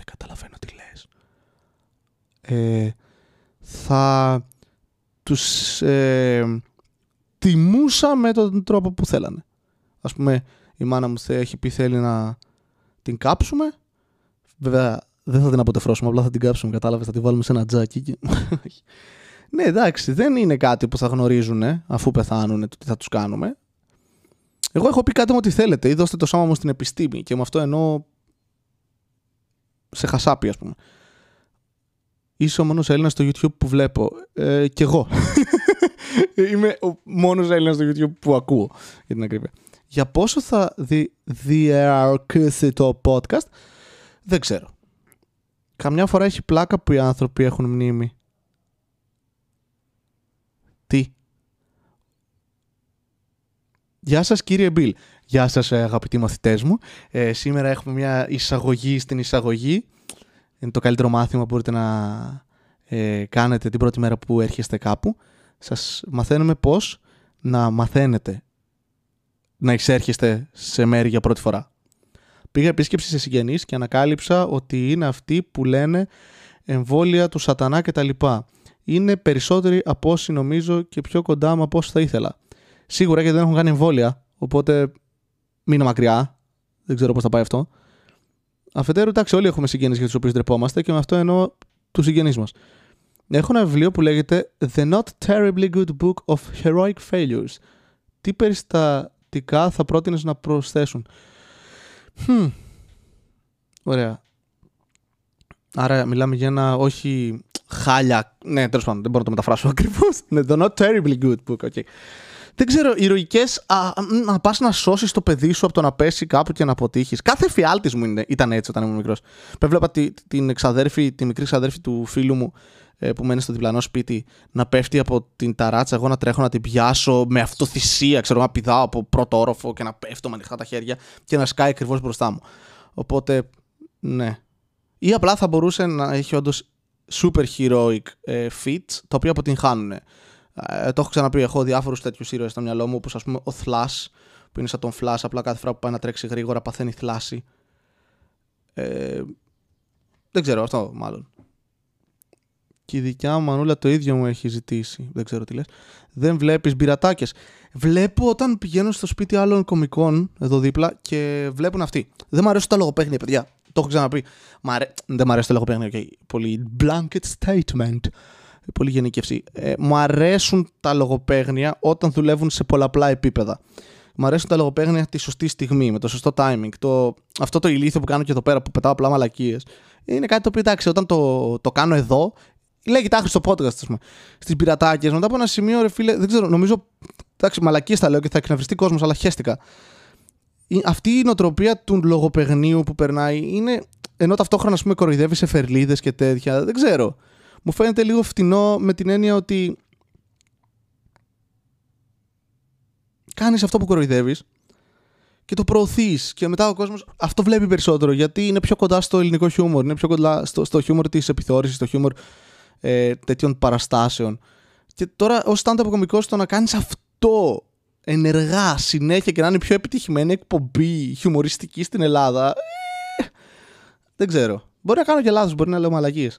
Δεν καταλαβαίνω τι λες. Ε, θα τους ε, τιμούσα με τον τρόπο που θέλανε. Ας πούμε η μάνα μου έχει πει θέλει να την κάψουμε. Βέβαια δεν θα την αποτεφρώσουμε, απλά θα την κάψουμε, κατάλαβες, θα την βάλουμε σε ένα τζάκι. ναι, εντάξει, δεν είναι κάτι που θα γνωρίζουν αφού πεθάνουν το τι θα τους κάνουμε. Εγώ έχω πει κάτι μου ότι θέλετε ή δώστε το σώμα μου στην επιστήμη και με αυτό εννοώ σε χασάπι ας πούμε. Είσαι ο μόνος Έλληνας στο YouTube που βλέπω. Ε, κι εγώ. Είμαι ο μόνος Έλληνας στο YouTube που ακούω, για την ακρίβεια. Για πόσο θα δι- διαρκήσει το podcast, δεν ξέρω. Καμιά φορά έχει πλάκα που οι άνθρωποι έχουν μνήμη. Τι; Γεια σας κύριε Μπιλ. Γεια σας ε, αγαπητοί μαθητές μου. Ε, σήμερα έχουμε μια εισαγωγή στην εισαγωγή. Είναι το καλύτερο μάθημα που μπορείτε να ε, κάνετε την πρώτη μέρα που έρχεστε κάπου. Σας μαθαίνουμε πώς να μαθαίνετε να εισέρχεστε σε μέρη για πρώτη φορά. Πήγα επίσκεψη σε συγγενείς και ανακάλυψα ότι είναι αυτοί που λένε εμβόλια του σατανά κτλ. Είναι περισσότεροι από όσοι νομίζω και πιο κοντά μου από όσοι θα ήθελα. Σίγουρα γιατί δεν έχουν κάνει εμβόλια, οπότε μείνω μακριά. Δεν ξέρω πώς θα πάει αυτό. Αφετέρου, εντάξει, όλοι έχουμε συγγενείς για τους οποίους ντρεπόμαστε και με αυτό εννοώ τους συγγενείς μας. Έχω ένα βιβλίο που λέγεται The Not Terribly Good Book of Heroic Failures. Τι περιστατικά θα πρότεινες να προσθέσουν; Hm. Ωραία. Άρα μιλάμε για ένα όχι χάλια. Ναι, τέλος πάντων, δεν μπορώ να το μεταφράσω ακριβώς. Ναι, the not terribly good book. Okay. Δεν ξέρω, ηρωικές. Να πας να σώσεις το παιδί σου από το να πέσει κάπου και να αποτύχεις. Κάθε φιάλτη μου ήταν έτσι όταν ήμουν μικρός. Έβλεπα τη, την εξαδέρφη, τη μικρή εξαδέρφη του φίλου μου ε, που μένει στο διπλανό σπίτι να πέφτει από την ταράτσα. Εγώ να τρέχω να την πιάσω με αυτοθυσία, ξέρω, να πηδάω από πρώτο όροφο και να πέφτω με ανοιχτά τα χέρια και να σκάει ακριβώς μπροστά μου. Οπότε, ναι. Ή απλά θα μπορούσε να έχει όντως super heroic ε, feats, τα οποία αποτυγχάνουν. Ε, το έχω ξαναπεί, έχω διάφορους τέτοιους ήρωες στο μυαλό μου, όπως ας πούμε ο Flash, που είναι σαν τον Flash, απλά κάθε φορά που πάει να τρέξει γρήγορα παθαίνει θλάση. Ε, δεν ξέρω, αυτό μάλλον. Και η δικιά μου μανούλα το ίδιο μου έχει ζητήσει. Δεν ξέρω τι λες. Δεν βλέπεις μπειρατάκες. Βλέπω όταν πηγαίνω στο σπίτι άλλων κομικών εδώ δίπλα και βλέπουν αυτοί. Δεν μου αρέσουν τα λογοπαίγνια, παιδιά. Το έχω ξαναπεί. Δεν μου αρέσει το λογοπαίγνια. Okay. Πολύ blanket statement. Πολύ γενικεύση. Ε, μου αρέσουν τα λογοπαίγνια όταν δουλεύουν σε πολλαπλά επίπεδα. Μου αρέσουν τα λογοπαίγνια τη σωστή στιγμή, με το σωστό timing. Το, αυτό το ηλίθιο που κάνω και εδώ πέρα που πετάω απλά μαλακίες. Είναι κάτι το οποίο εντάξει, όταν το, το κάνω εδώ, λέγει τάχει στο podcast, ας πούμε. Στις πειρατάκες, μετά από ένα σημείο, ρε φίλε, δεν ξέρω, νομίζω. Εντάξει, μαλακίες τα λέω και θα εκνευριστεί κόσμος, αλλά χέστηκα. Αυτή η νοοτροπία του λογοπαιγνίου που περνάει είναι. ενώ ταυτόχρονα, ας πούμε, κοροϊδεύει σε φερλίδες και τέτοια. Δεν ξέρω. Μου φαίνεται λίγο φτηνό με την έννοια ότι κάνεις αυτό που κοροϊδεύεις και το προωθείς. Και μετά ο κόσμος αυτό βλέπει περισσότερο γιατί είναι πιο κοντά στο ελληνικό χιούμορ, είναι πιο κοντά στο, στο χιούμορ της επιθεώρησης, στο χιούμορ ε, τέτοιων παραστάσεων. Και τώρα, ως stand-up κωμικό, το να κάνεις αυτό ενεργά συνέχεια και να είναι η πιο επιτυχημένη εκπομπή χιουμοριστική στην Ελλάδα. Ε, δεν ξέρω. Μπορεί να κάνω και λάθος, μπορεί να λέω μαλακίες.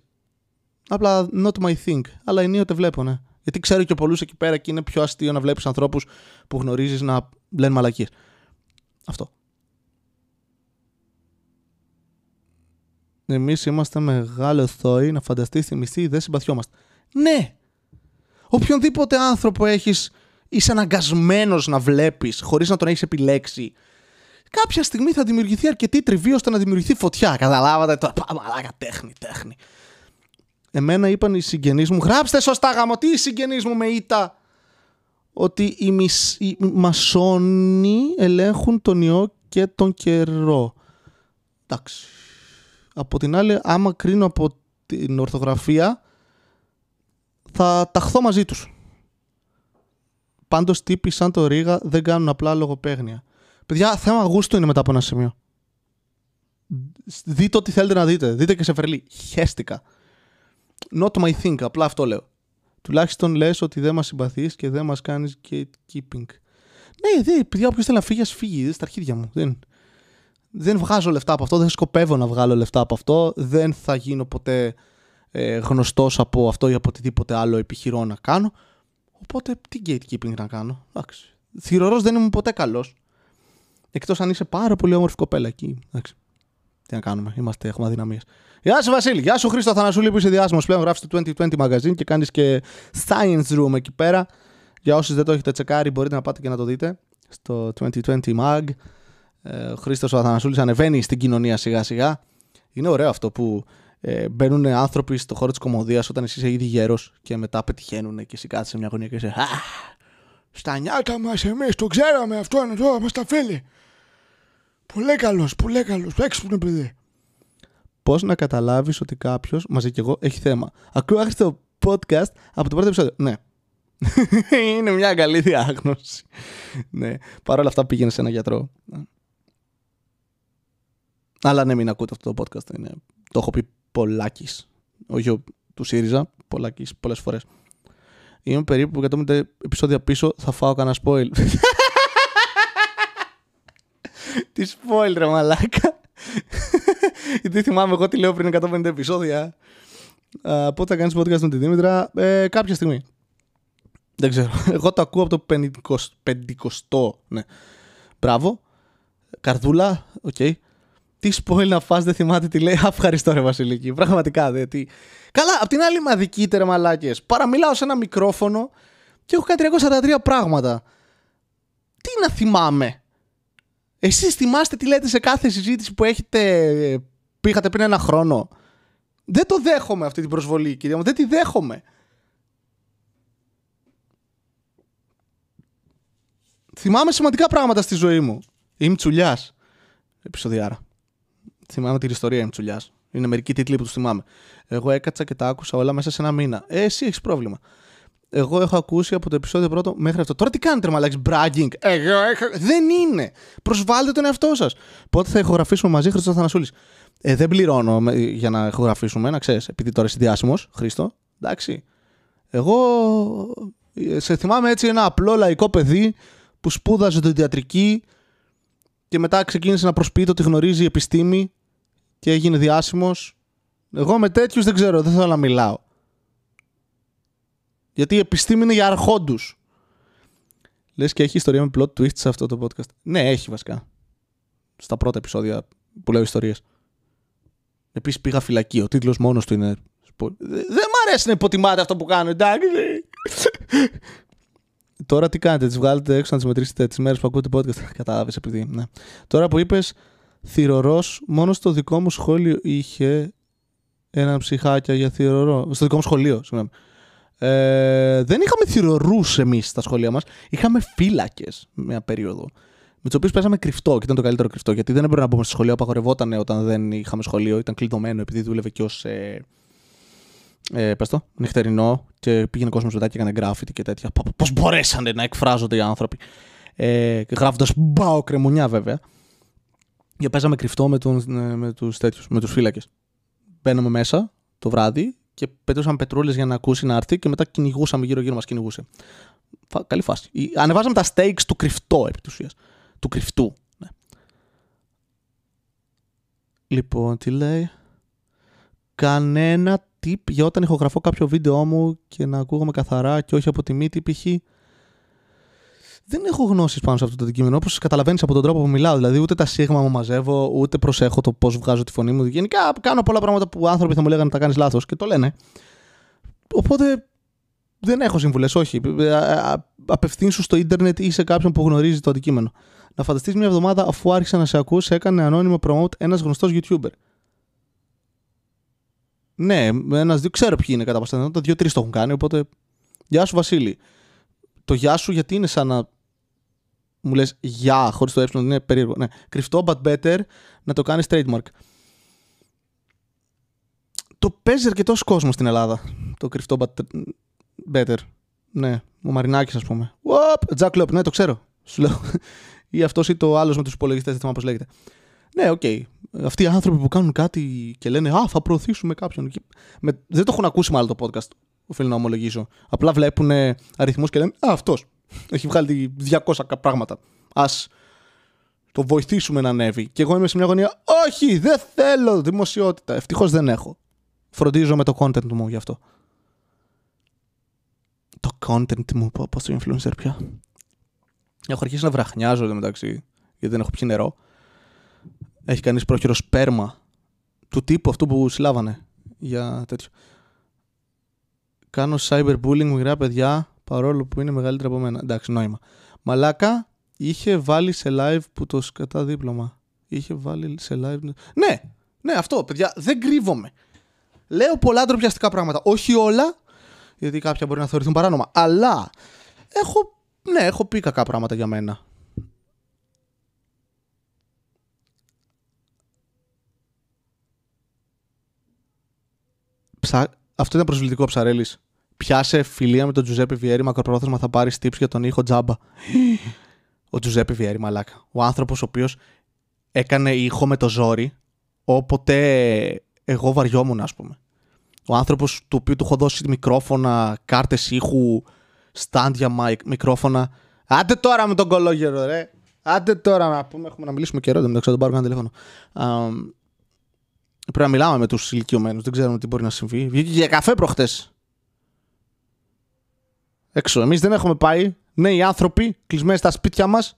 Απλά not my thing. Αλλά ενίοτε βλέπω, ναι. Γιατί ξέρω και πολλούς εκεί πέρα και είναι πιο αστείο να βλέπεις ανθρώπους που γνωρίζεις να λένε μαλακίες. Αυτό. Εμείς είμαστε μεγάλο θόη να φανταστείς τη μισή δεν συμπαθιόμαστε. Ναι! Οποιονδήποτε άνθρωπο έχεις είσαι αναγκασμένος να βλέπεις χωρίς να τον έχεις επιλέξει. Κάποια στιγμή θα δημιουργηθεί αρκετή τριβή ώστε να δημιουργηθεί φωτιά. Καταλάβατε το. Μαλάκα, τέχνη, τέχνη. Εμένα είπαν οι συγγενείς μου, γράψτε σωστά γάμο, τι οι συγγενείς μου με ήττα. Ότι οι, μισ... οι μασόνοι ελέγχουν τον ιό και τον καιρό. Εντάξει. Από την άλλη, άμα κρίνω από την ορθογραφία, θα ταχθώ μαζί τους. Πάντως τύποι σαν το Ρίγα δεν κάνουν απλά λογοπαίγνια. Παιδιά, θέμα γούστου είναι μετά από ένα σημείο. Δείτε ό,τι θέλετε να δείτε. Δείτε και σε φερλί. Χέστηκα. Not my thing, απλά αυτό λέω. Τουλάχιστον λες ότι δεν μας συμπαθείς και δεν μας κάνεις gatekeeping. Ναι, δε, παιδιά, όποιος θέλει να φύγει, ας φύγει. Δεν στα αρχίδια μου. Δεν, δεν βγάζω λεφτά από αυτό, δεν σκοπεύω να βγάλω λεφτά από αυτό, δεν θα γίνω ποτέ ε, γνωστός από αυτό ή από οτιδήποτε άλλο επιχειρώ να κάνω. Οπότε τι gatekeeping να κάνω. Εντάξει. Θηρορός δεν ήμουν ποτέ καλός. Εκτός αν είσαι πάρα πολύ όμορφη κοπέλα εκεί. Εντάξει. Τι να κάνουμε, είμαστε, έχουμε αδυναμίες. Γεια σου Βασίλη, γεια σου Χρήστο Θανασούλη που είσαι διάσημος πλέον. Γράφεις το 2020 Magazine και κάνεις και Science Room εκεί πέρα. Για όσους δεν το έχετε τσεκάρει, μπορείτε να πάτε και να το δείτε στο 2020 Mag. Ε, ο Χρήστος ο Αθανασούλης ανεβαίνει στην κοινωνία σιγά σιγά. Είναι ωραίο αυτό που ε, μπαίνουν άνθρωποι στο χώρο της κομμωδίας όταν εσύ είσαι ήδη γέρος και μετά πετυχαίνουν και εσύ κάτσε σε μια γωνία και είσαι. Α, στα νιάτα μας εμείς το ξέραμε αυτό είναι εδώ, είμαστε φίλοι. Πολύ καλός, πολύ καλός. Έξυπνο παιδί. Πώς να καταλάβεις ότι κάποιος, μαζί κι εγώ, έχει θέμα. Ακούω το podcast από το πρώτο επεισόδιο. Ναι. είναι μια καλή διάγνωση. ναι. Παρ' όλα αυτά πήγαινε σε ένα γιατρό. Αλλά ναι, μην ακούτε αυτό το podcast. Είναι... Το έχω πει πολλάκις. Όχι του ΣΥΡΙΖΑ, πολλάκις πολλές φορές. Είμαι περίπου 150 επεισόδια πίσω, θα φάω κανένα spoil. Τι spoil, ρε μαλάκα. Γιατί θυμάμαι εγώ τι λέω πριν 150 επεισόδια. Πότε θα κάνεις podcast με τη Δήμητρα, ε, κάποια στιγμή. Δεν ξέρω. Εγώ το ακούω από το 50, Ναι. Μπράβο. Καρδούλα, OK. Okay. Τι spoil να φας, δεν θυμάται τι λέει. Ευχαριστώ ρε Βασιλική. Πραγματικά, δε, τι... Καλά, απ' την άλλη είμαι αδικήτερε μαλάκες. Παραμιλάω σε ένα μικρόφωνο και έχω κάνει 343 πράγματα. Τι να θυμάμαι. Εσείς θυμάστε τι λέτε σε κάθε συζήτηση που έχετε, που είχατε πριν ένα χρόνο. Δεν το δέχομαι αυτή την προσβολή, κυρία μου. Δεν τη δέχομαι. Θυμάμαι σημαντικά πράγματα στη ζωή μου. Είμαι τσουλιά. Επισοδιάρα. Θυμάμαι την ιστορία Είμαι τσουλιά. Είναι μερικοί τίτλοι που τους θυμάμαι. Εγώ έκατσα και τα άκουσα όλα μέσα σε ένα μήνα. Ε, εσύ έχεις πρόβλημα. Εγώ έχω ακούσει από το επεισόδιο πρώτο μέχρι αυτό. Τώρα τι κάνετε, μαλάκι, bragging. Εγώ έχω. Δεν είναι. Προσβάλλετε τον εαυτό σας. Πότε θα ηχογραφήσουμε μαζί, Χριστό Θανασούλης; Ε, δεν πληρώνω με- για να ηχογραφήσουμε, να ξέρεις, επειδή τώρα είσαι διάσημος, Χρήστο. Εντάξει. Εγώ ε, σε θυμάμαι έτσι ένα απλό λαϊκό παιδί που σπούδαζε την ιατρική και μετά ξεκίνησε να προσποιείται ότι γνωρίζει επιστήμη και έγινε διάσημος. Εγώ με τέτοιους δεν ξέρω, δεν θέλω να μιλάω. Γιατί η επιστήμη είναι για αρχόντους. Λες και έχει ιστορία με plot twist σε αυτό το podcast. Ναι, έχει βασικά. Στα πρώτα επεισόδια που λέω ιστορίες. Επίσης πήγα φυλακή. Ο τίτλος μόνος του είναι... σπο- Δεν μ' αρέσει να υποτιμάτε αυτό που κάνω, εντάξει. Τώρα τι κάνετε, τις βγάλετε έξω να τις μετρήσετε τις μέρες που ακούτε podcast; Κατάλαβες επειδή. Ναι. Τώρα που είπες θηρορός, μόνος στο δικό μου σχόλιο είχε ένα ψυχάκια για θηρορό. Στο δικό μου σχολείο, συγγνώμη. Ε, δεν είχαμε θηρορού εμείς στα σχολεία μας. Είχαμε φύλακες μια περίοδο. Με τους οποίους παίζαμε κρυφτό και ήταν το καλύτερο κρυφτό. Γιατί δεν έπρεπε να μπούμε στο σχολείο, απαγορευόταν όταν δεν είχαμε σχολείο. Ήταν κλειδωμένο επειδή δούλευε και ως. Ε, ε, πες το, νυχτερινό και πήγαινε κόσμος μετά και έκανε γκράφιτι και τέτοια. Πώς μπορέσανε να εκφράζονται οι άνθρωποι. Ε, Γράφοντας μπάω κρεμονιά βέβαια. Και παίζαμε κρυφτό με, τον, ε, με τους τέτοιους, με τους φύλακες. Μπαίναμε μέσα το βράδυ και πετούσαμε πετρούλες για να ακούσει να έρθει και μετά κυνηγούσαμε γύρω-γύρω μας κυνηγούσε. Φα- Καλή φάση. Η- Ανεβάζαμε τα stakes του κρυφτό επί της ουσίας. Του κρυφτού. Ναι. Λοιπόν, τι λέει; Κανένα tip για όταν ηχογραφώ κάποιο βίντεο μου και να ακούγομαι καθαρά και όχι από τη μύτη π.χ. Δεν έχω γνώσεις πάνω σε αυτό το αντικείμενο, όπως καταλαβαίνεις από τον τρόπο που μιλάω. Δηλαδή, ούτε τα σίγμα μου μαζεύω, ούτε προσέχω το πώς βγάζω τη φωνή μου. Γενικά, κάνω πολλά πράγματα που άνθρωποι θα μου λέγανε να τα κάνεις λάθος και το λένε. Οπότε δεν έχω συμβουλές, όχι. Ε, α- α- Απευθύνσου στο ίντερνετ ή σε κάποιον που γνωρίζει το αντικείμενο. Να φανταστείς μια εβδομάδα αφού άρχισε να σε ακούσει, έκανε ανώνυμο promote ένας γνωστός YouTuber. Ναι, ένας δύο ξέρω ποιοι είναι κατά πάσα πιθανότητα. Δύο-τρεις το έχουν κάνει. Οπότε, γεια σου Βασίλη. Το γεια σου γιατί είναι σαν να μου λες γεια χωρίς το ε, είναι περίεργο. Ναι. Κρυφτό, but better να το κάνεις trademark. Το παίζει αρκετός κόσμος στην Ελλάδα. Το κρυφτό, but better. Ναι, ο Μαρινάκης, ας πούμε. Τζακ Λόπ, ναι, το ξέρω. Σου λέω. ή αυτός ή το άλλος με τους υπολογιστές, δεν θυμάμαι πώς λέγεται. Ναι, οκ. Αυτοί οι άνθρωποι που κάνουν κάτι και λένε Α, θα προωθήσουμε κάποιον. Και Με... Δεν το έχουν ακούσει μάλλον το podcast, οφείλω να ομολογήσω. Απλά βλέπουν αριθμούς και λένε Α, αυτός. Έχει βγάλει 200 κα- πράγματα. Α το βοηθήσουμε να ανέβει. Και εγώ είμαι σε μια γωνία. Όχι, δεν θέλω δημοσιότητα. Ευτυχώς δεν έχω. Φροντίζω με το content μου γι' αυτό. Το content μου, πω, πω το influencer πια. Έχω αρχίσει να βραχνιάζω εδώ μεταξύ, γιατί δεν έχω πιει νερό. Έχει κανείς πρόχειρο σπέρμα του τύπου αυτού που συλλάβανε για τέτοιο. Κάνω cyberbullying μικρά παιδιά, παρόλο που είναι μεγαλύτερα από μένα. Εντάξει, νόημα. Μαλάκα, είχε βάλει σε live που το σκατά δίπλωμα. Είχε βάλει σε live... Ναι, ναι, αυτό, παιδιά, δεν κρύβομαι. Λέω πολλά ντροπιαστικά πράγματα. Όχι όλα, γιατί κάποια μπορεί να θεωρηθούν παράνομα. Αλλά έχω, ναι, έχω πει κακά πράγματα για μένα. Ψα... Αυτό ήταν προσβλητικό ψαρέλης. Πιάσε φιλία με τον Τζουζέπε Βιέρη, μακροπρόθεσμα θα πάρεις tips για τον ήχο τζάμπα. Ο Τζουζέπε Βιέρη, μαλάκα. Ο άνθρωπος ο οποίος έκανε ήχο με το ζόρι, όποτε εγώ βαριόμουν, ας πούμε. Ο άνθρωπος του οποίου του έχω δώσει μικρόφωνα, κάρτες ήχου, stand για mic, μικρόφωνα. Άντε τώρα με τον κολόγερο, ρε. Άντε τώρα να πούμε, έχουμε να μιλήσουμε καιρό, δεν ξέρω, τον πάρω κανένα τηλέφωνο. Α, πρέπει να μιλάμε με τους ηλικιωμένους, δεν ξέρουμε τι μπορεί να συμβεί. Βγήκε για καφέ προχτές. Έξω. Εμείς δεν έχουμε πάει. Νέοι άνθρωποι, κλεισμένοι στα σπίτια μας.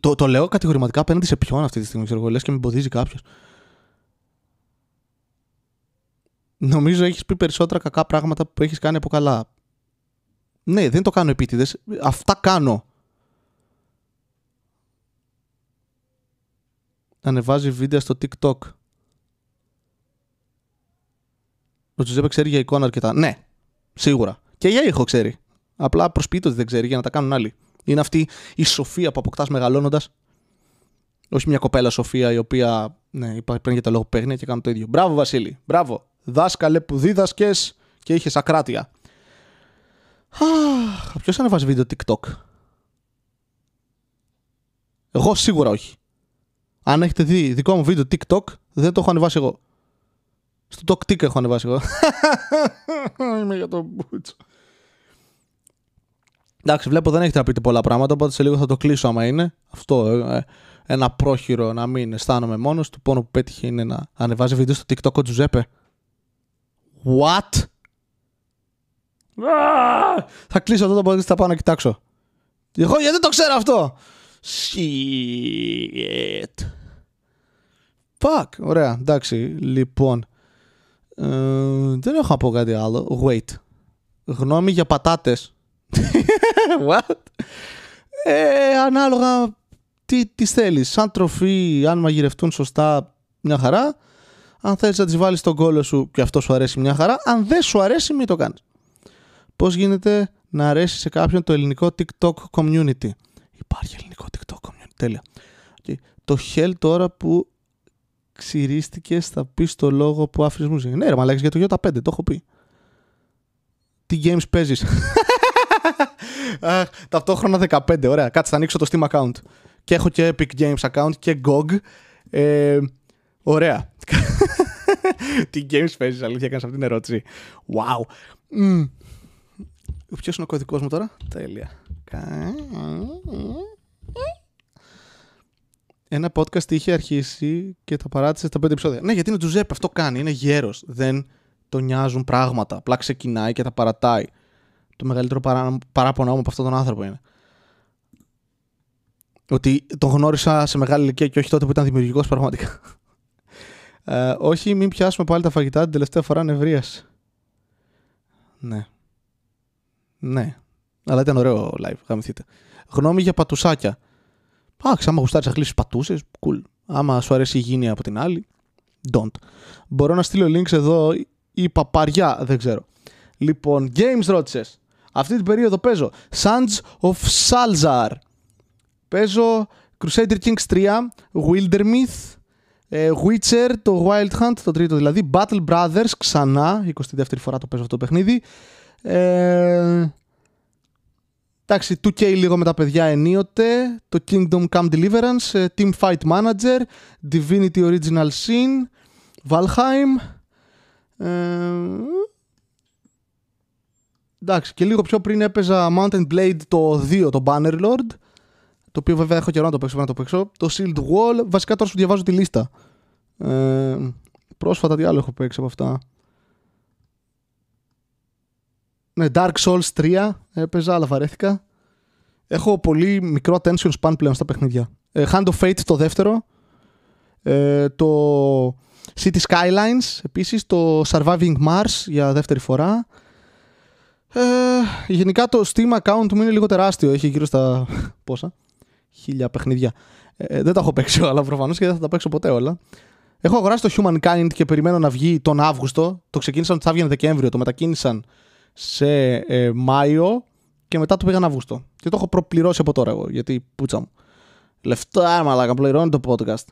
Το, το λέω κατηγορηματικά απέναντι σε ποιον αυτή τη στιγμή, ξέρω εγώ, λες και με εμποδίζει κάποιος. Νομίζω έχεις πει περισσότερα κακά πράγματα που έχεις κάνει από καλά. Ναι, δεν το κάνω επίτηδες. Αυτά κάνω. Ανεβάζει βίντεο στο TikTok. Ο Τζουζέπε ξέρει για εικόνα αρκετά. Ναι, σίγουρα. Και για ήχο ξέρει. Απλά προσποιείται ότι δεν ξέρει για να τα κάνουν άλλοι. Είναι αυτή η σοφία που αποκτάς μεγαλώνοντας. Όχι μια κοπέλα σοφία η οποία ναι, παίρνει για το λόγο παίγνια και κάνει το ίδιο. Μπράβο, Βασίλη. Μπράβο. Δάσκαλε που δίδασκες και είχες ακράτεια. Ποιος ανεβάζει βίντεο TikTok; Εγώ σίγουρα όχι. Αν έχετε δει δικό μου βίντεο TikTok, δεν το έχω ανεβάσει εγώ. Στο TikTok έχω ανεβάσει εγώ. Είμαι για τον Μπούτσο. Εντάξει, βλέπω δεν έχετε να πείτε πολλά πράγματα, οπότε σε λίγο θα το κλείσω άμα είναι. Αυτό, ε, ε, ένα πρόχειρο να μην αισθάνομαι μόνος του. Πόνο που πέτυχε είναι να ανεβάζει βίντεο στο TikTok ο Τζουζέπε. What? Α! Θα κλείσω αυτό το podcast και θα πάω να κοιτάξω. Εγώ γιατί δεν το ξέρω αυτό; Shit. Fuck. Ωραία. Εντάξει. Λοιπόν. Ε, δεν έχω να πω κάτι άλλο. Wait. Γνώμη για πατάτες. What? Ε, ανάλογα τι τις θέλεις. Σαν τροφή, αν μαγειρευτούν σωστά, μια χαρά. Αν θέλεις να τις βάλεις στον κόλλο σου και αυτό σου αρέσει μια χαρά. Αν δεν σου αρέσει, μην το κάνεις. Πώς γίνεται να αρέσει σε κάποιον το ελληνικό TikTok community; Υπάρχει ελληνικό TikTok community. Τέλεια. Και το hell τώρα που ξυρίστηκε θα πεις το λόγο που άφησες μουσική. Ναι, ρε μαλάκες για το Γιώτα 5, το έχω πει. Τι games παίζεις; Αχ, ταυτόχρονα 15, ωραία. Κάτσε, θα ανοίξω το Steam account. Και έχω και Epic Games account και GOG. Ε, ωραία. Τι games παίζεις, αλήθεια, έκανες αυτή την ερώτηση. Wow. Mm. Ποιος είναι ο κωδικός μου τώρα; Τέλεια. Ένα podcast είχε αρχίσει και τα παράτησε στα πέντε επεισόδια. Ναι, γιατί είναι του Ζέπ, αυτό κάνει. Είναι γέρος. Δεν τον νοιάζουν πράγματα. Απλά ξεκινάει και τα παρατάει. Το μεγαλύτερο παρά... παράπονο μου από αυτόν τον άνθρωπο είναι. Ότι τον γνώρισα σε μεγάλη ηλικία και όχι τότε που ήταν δημιουργικός πραγματικά. Ε, όχι, μην πιάσουμε πάλι τα φαγητά την τελευταία φορά νευρία. Ναι. Ναι. Αλλά ήταν ωραίο live, γαμηθείτε. Γνώμη για πατουσάκια. Εντάξει, άμα γουστάρεις να χλήσει πατούσες, cool. Άμα σου αρέσει η υγιεινή από την άλλη, don't. Μπορώ να στείλω links εδώ ή παπαριά, δεν ξέρω. Λοιπόν, games ρώτησες. Αυτή την περίοδο παίζω Sons of Salzar. Παίζω Crusader Kings 3, Wildermyth, ε, Witcher, το Wild Hunt, το τρίτο δηλαδή, Battle Brothers, ξανά, 22η φορά το παίζω αυτό το παιχνίδι. Ε, Εντάξει, 2K λίγο με τα παιδιά ενίοτε, το Kingdom Come Deliverance, ε, Team Fight Manager, Divinity Original Sin, Valheim. Ε, εντάξει, και λίγο πιο πριν έπαιζα Mountain Blade το 2, το Bannerlord, το οποίο βέβαια έχω καιρό να το παίξω, να το παίξω. Το Shield Wall, βασικά τώρα σου διαβάζω τη λίστα. Ε, πρόσφατα τι άλλο έχω παίξει από αυτά. Ναι, Dark Souls 3 έπαιζα, αλλά βαρέθηκα. Έχω πολύ μικρό attention span πλέον στα παιχνίδια. Ε, Hand of Fate το δεύτερο. Ε, το City Skylines επίσης. Το Surviving Mars για δεύτερη φορά. Ε, γενικά το Steam account μου είναι λίγο τεράστιο. Έχει γύρω στα πόσα; Χίλια παιχνίδια. Ε, δεν τα έχω παίξει όλα προφανώς και δεν θα τα παίξω ποτέ όλα. Έχω αγοράσει το Humankind και περιμένω να βγει τον Αύγουστο. Το ξεκίνησαν ότι θα βγει Δεκέμβριο. Το μετακίνησαν σε ε, Μάιο και μετά το πήγαν Αύγουστο. Και το έχω προπληρώσει από τώρα εγώ, γιατί πούτσα μου. Λεφτά, μαλάκα, πληρώνει το podcast.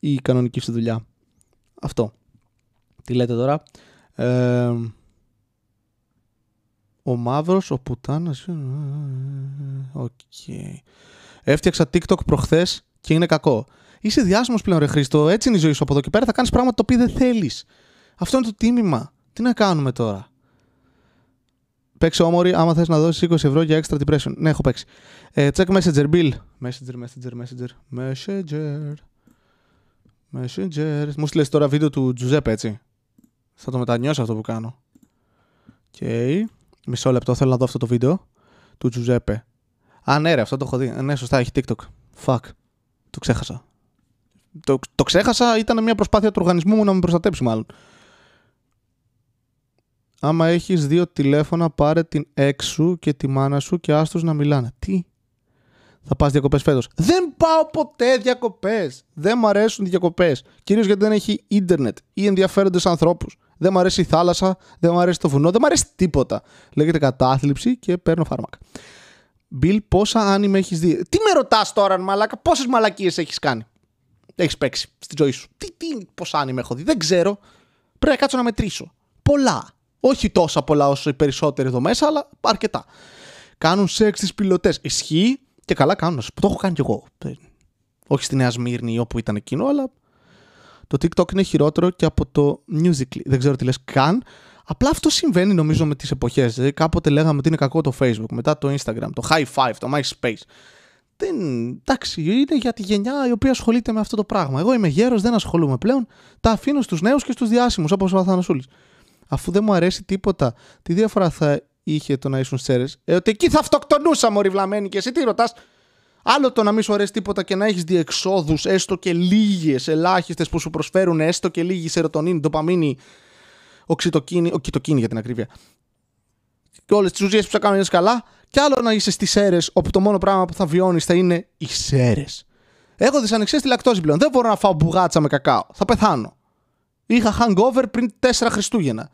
Ή η κανονική σου δουλειά. Αυτό. Τι λέτε τώρα; Ε, ο μαύρος, ο πουτάνας... Ε, οκ. Okay. Έφτιαξα TikTok προχθές και είναι κακό. Είσαι διάσημος πλέον ρε Χρήστο, έτσι είναι η ζωή σου από εδώ και πέρα, θα κάνεις πράγματα το οποίο δεν θέλεις. Αυτό είναι το τίμημα. Τι να κάνουμε τώρα; Παίξε Omori άμα θες να δώσεις 20 ευρώ για extra depression. Ναι, έχω παίξει. Ε, check messenger, Bill. Messenger, messenger, messenger. Messenger. Messenger. Μου στείλες τώρα βίντεο του Τζουζέπε, έτσι. Θα το μετανιώσω αυτό που κάνω. Οκ. Okay. Μισό λεπτό, θέλω να δω αυτό το βίντεο του Τζουζέπε. Α, ναι, ρε, αυτό το έχω δει. Ε, ναι, σωστά, έχει TikTok. Fuck. Το ξέχασα. Το, το ξέχασα, ήταν μια προσπάθεια του οργανισμού μου να με προστατέψει, μάλλον άμα έχεις δύο τηλέφωνα πάρε την ex σου και τη μάνα σου και άστος να μιλάνε. Τι; Θα πας διακοπές φέτος. Δεν πάω ποτέ διακοπές. Δεν μου αρέσουν οι διακοπές. Κυρίως γιατί δεν έχει ίντερνετ ή ενδιαφέροντες ανθρώπους. Δεν μου αρέσει η θάλασσα, δεν μου αρέσει το βουνό, δεν μου αρέσει τίποτα. Λέγεται κατάθλιψη και παίρνω φάρμακα. Μπιλ, πόσα άνιμε έχεις δει; Τι με ρωτάς τώρα, μαλάκα, πόσες μαλακίες έχεις κάνει; Έχεις παίξει στη ζωή σου. Τι, τι, πόσα άνιμε έχω δει; Δεν ξέρω. Πρέπει να κάτσω να μετρήσω. Πολλά. Όχι τόσα πολλά όσο οι περισσότεροι εδώ μέσα, αλλά αρκετά. Κάνουν σεξ στι πιλωτές. Ισχύει και καλά κάνουν. Το έχω κάνει κι εγώ. Όχι στη Νέα Σμύρνη όπου ήταν εκείνο, αλλά το TikTok είναι χειρότερο και από το Musical.ly. Δεν ξέρω τι λες καν. Απλά αυτό συμβαίνει νομίζω με τις εποχές. Δηλαδή, κάποτε λέγαμε ότι είναι κακό το Facebook, μετά το Instagram, το High Five, το MySpace. Δεν, εντάξει, είναι για τη γενιά η οποία ασχολείται με αυτό το πράγμα. Εγώ είμαι γέρος, δεν ασχολούμαι πλέον. Τα αφήνω στους νέους και στους διάσημους, όπως ο Αθανασούλης. Αφού δεν μου αρέσει τίποτα, τι διαφορά θα είχε το να ήσουν σέρες; Ε, ότι εκεί θα αυτοκτονούσαμε, ορειβλαμένοι και εσύ τι ρωτάς; Άλλο το να μην σου αρέσει τίποτα και να έχεις διεξόδους, έστω και λίγες, ελάχιστες που σου προσφέρουν έστω και λίγη σερωτονίνη, ντοπαμίνη, οξυτοκίνη, οξυτοκίνη για την ακρίβεια. Και όλες τις ουσίες που θα κάνουν καλά. Και άλλο να είσαι στις αίρε, όπου το μόνο πράγμα που θα βιώνεις θα είναι οι σέρες. Έχω δυσανεξία στη λακτόζη πλέον. Δεν μπορώ να φάω μπουγάτσα με κακάο. Θα πεθάνω. Είχα hangover πριν 4 Χριστούγεννα.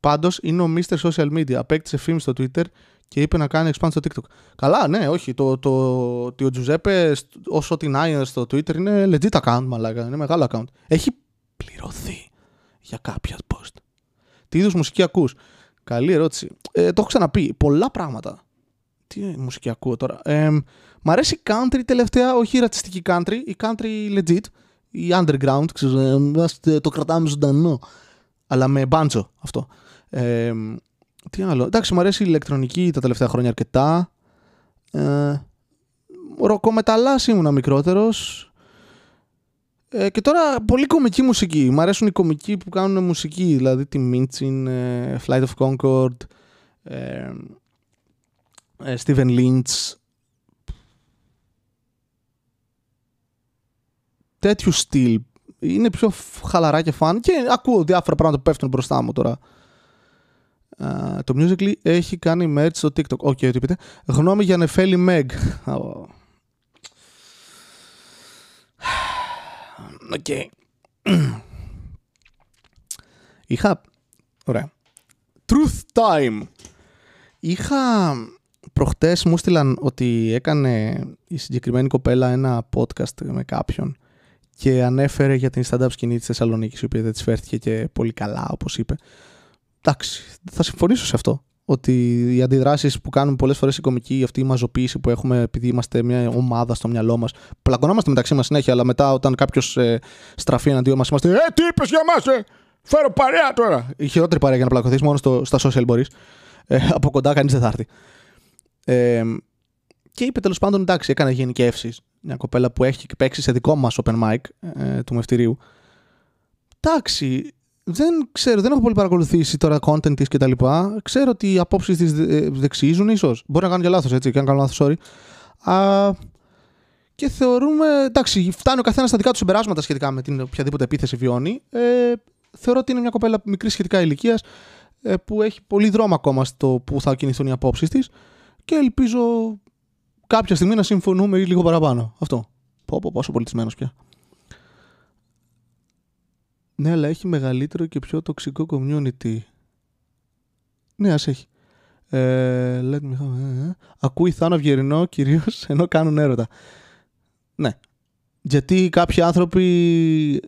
Πάντως είναι ο Mr. Social Media. Απέκτησε φήμη στο Twitter και είπε να κάνει expand στο TikTok. Καλά, ναι, όχι. Το, το, το, ο Τζουζέπε, όσο την άγια στο Twitter, είναι legit account, μαλάκα. Είναι μεγάλο account. Έχει πληρωθεί για κάποια post. Τι είδους μουσική ακούς; Καλή ερώτηση. Ε, το έχω ξαναπεί. Πολλά πράγματα. Τι μουσική ακούω τώρα; Ε, μ' αρέσει η country τελευταία, όχι η ρατσιστική country, η country legit, η underground, ξέρω, ε, το κρατάμε ζωντανό. Αλλά με μπάντζο αυτό. Ε, τι άλλο; Εντάξει, μου αρέσει η ηλεκτρονική τα τελευταία χρόνια αρκετά. Ε, ροκομεταλλάς ήμουνα μικρότερος. Ε, και τώρα πολύ κομική μουσική. Μ' αρέσουν οι κομικοί που κάνουν μουσική. Δηλαδή τη Minchin, ε, Flight of Concord, ε, ε, Steven Lynch. Τέτοιου στυλ. Είναι πιο χαλαρά και φαν και ακούω διάφορα πράγματα που πέφτουν μπροστά μου τώρα το Musical.ly έχει κάνει merch στο TikTok. Οκ, okay, τι πείτε. Γνώμη για Νεφέλη Μεγ. Οκ. Είχα... Ωραία. Truth time. Είχα... Προχτές μου στείλαν ότι έκανε η συγκεκριμένη κοπέλα ένα podcast με κάποιον και ανέφερε για την stand-up σκηνή της Θεσσαλονίκης η οποία δεν της φέρθηκε και πολύ καλά όπως είπε εντάξει, θα συμφωνήσω σε αυτό. Ότι οι αντιδράσεις που κάνουν πολλές φορές οι κομικοί, αυτή η μαζοποίηση που έχουμε επειδή είμαστε μια ομάδα στο μυαλό μας, πλακωνόμαστε μεταξύ μας συνέχεια, αλλά μετά όταν κάποιος ε, στραφεί εναντίον μας, είμαστε Ε, τι είπες για μας, ε! Φέρω παρέα τώρα! Η χειρότερη παρέα για να πλακωθείς, μόνο στο, στα social μπορείς. Ε, από κοντά κανείς δεν θα έρθει. Ε, και είπε τέλος πάντων, εντάξει, έκανε γενικεύσεις. Μια κοπέλα που έχει παίξει σε δικό μας open mic ε, του Μευτηρίου. Εντάξει, δεν ξέρω, δεν έχω πολύ παρακολουθήσει τώρα content της κτλ. Ξέρω ότι οι απόψεις της δεξίζουν, ίσως. Μπορεί να κάνω και λάθος έτσι, και αν κάνω λάθος, sorry. Α, και θεωρούμε. Εντάξει, φτάνει ο καθένας στα δικά του συμπεράσματα σχετικά με την οποιαδήποτε επίθεση βιώνει. Ε, θεωρώ ότι είναι μια κοπέλα μικρή σχετικά ηλικίας ε, που έχει πολύ δρόμο ακόμα στο που θα κινηθούν οι απόψεις της και ελπίζω κάποια στιγμή να συμφωνούμε λίγο παραπάνω. Αυτό. Πω, πω, πόσο πολιτισμένος πια. Ναι, αλλά έχει μεγαλύτερο και πιο τοξικό community. Ναι, ας έχει. Ε, let me have... Ε, ακούει Θάνο Αυγερινό κυρίως ενώ κάνουν έρωτα. Ναι. Γιατί κάποιοι άνθρωποι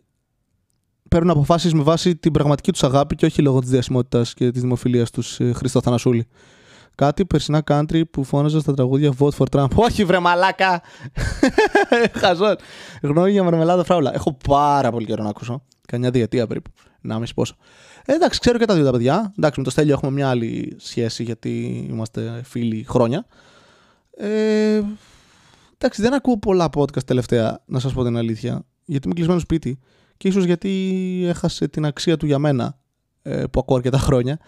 παίρνουν αποφάσεις με βάση την πραγματική τους αγάπη και όχι λόγω της διασημότητας και της δημοφιλίας τους ε, Χρήστο Θανασούλη. Κάτι περσινά country που φώναζα στα τραγούδια Vote for Trump. Όχι βρε μαλάκα! Χαζόν. Γνώμη για μαρμελάδα φράουλα. Έχω πάρα πολύ καιρό να ακούσω. Κανιά διετία περίπου. Να μην πόσο. Ε, εντάξει, ξέρω και τα δύο τα παιδιά. Εντάξει, με το Στέλιο έχουμε μια άλλη σχέση γιατί είμαστε φίλοι χρόνια. Ε, εντάξει, δεν ακούω πολλά podcast τελευταία, να σας πω την αλήθεια. Γιατί είμαι κλεισμένο σπίτι και ίσως γιατί έχασε την αξία του για μένα ε, που ακούω αρκετά χρόνια.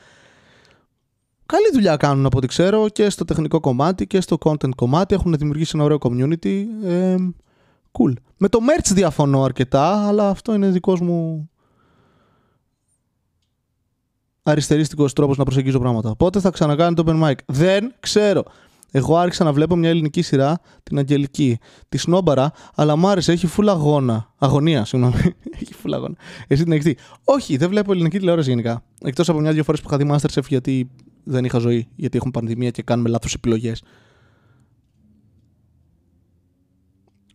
Καλή δουλειά κάνουν από ό,τι ξέρω και στο τεχνικό κομμάτι και στο content κομμάτι. Έχουν δημιουργήσει ένα ωραίο community. Ε, cool. Με το merch διαφωνώ αρκετά, αλλά αυτό είναι δικός μου αριστερίστικος τρόπος να προσεγγίζω πράγματα. Πότε θα ξανακάνει το open mic. Δεν ξέρω. Εγώ άρχισα να βλέπω μια ελληνική σειρά, την Αγγελική, τη Σνόμπαρα, αλλά μου άρεσε, έχει φούλα αγώνα. Αγωνία, συγγνώμη. έχει φούλα αγώνα. Εσύ την έχεις δει. Όχι, δεν βλέπω ελληνική τηλεόραση γενικά. Εκτός από μια-δύο φορές που είχα δει Masterchef γιατί δεν είχα ζωή, γιατί έχουμε πανδημία και κάνουμε λάθος επιλογές.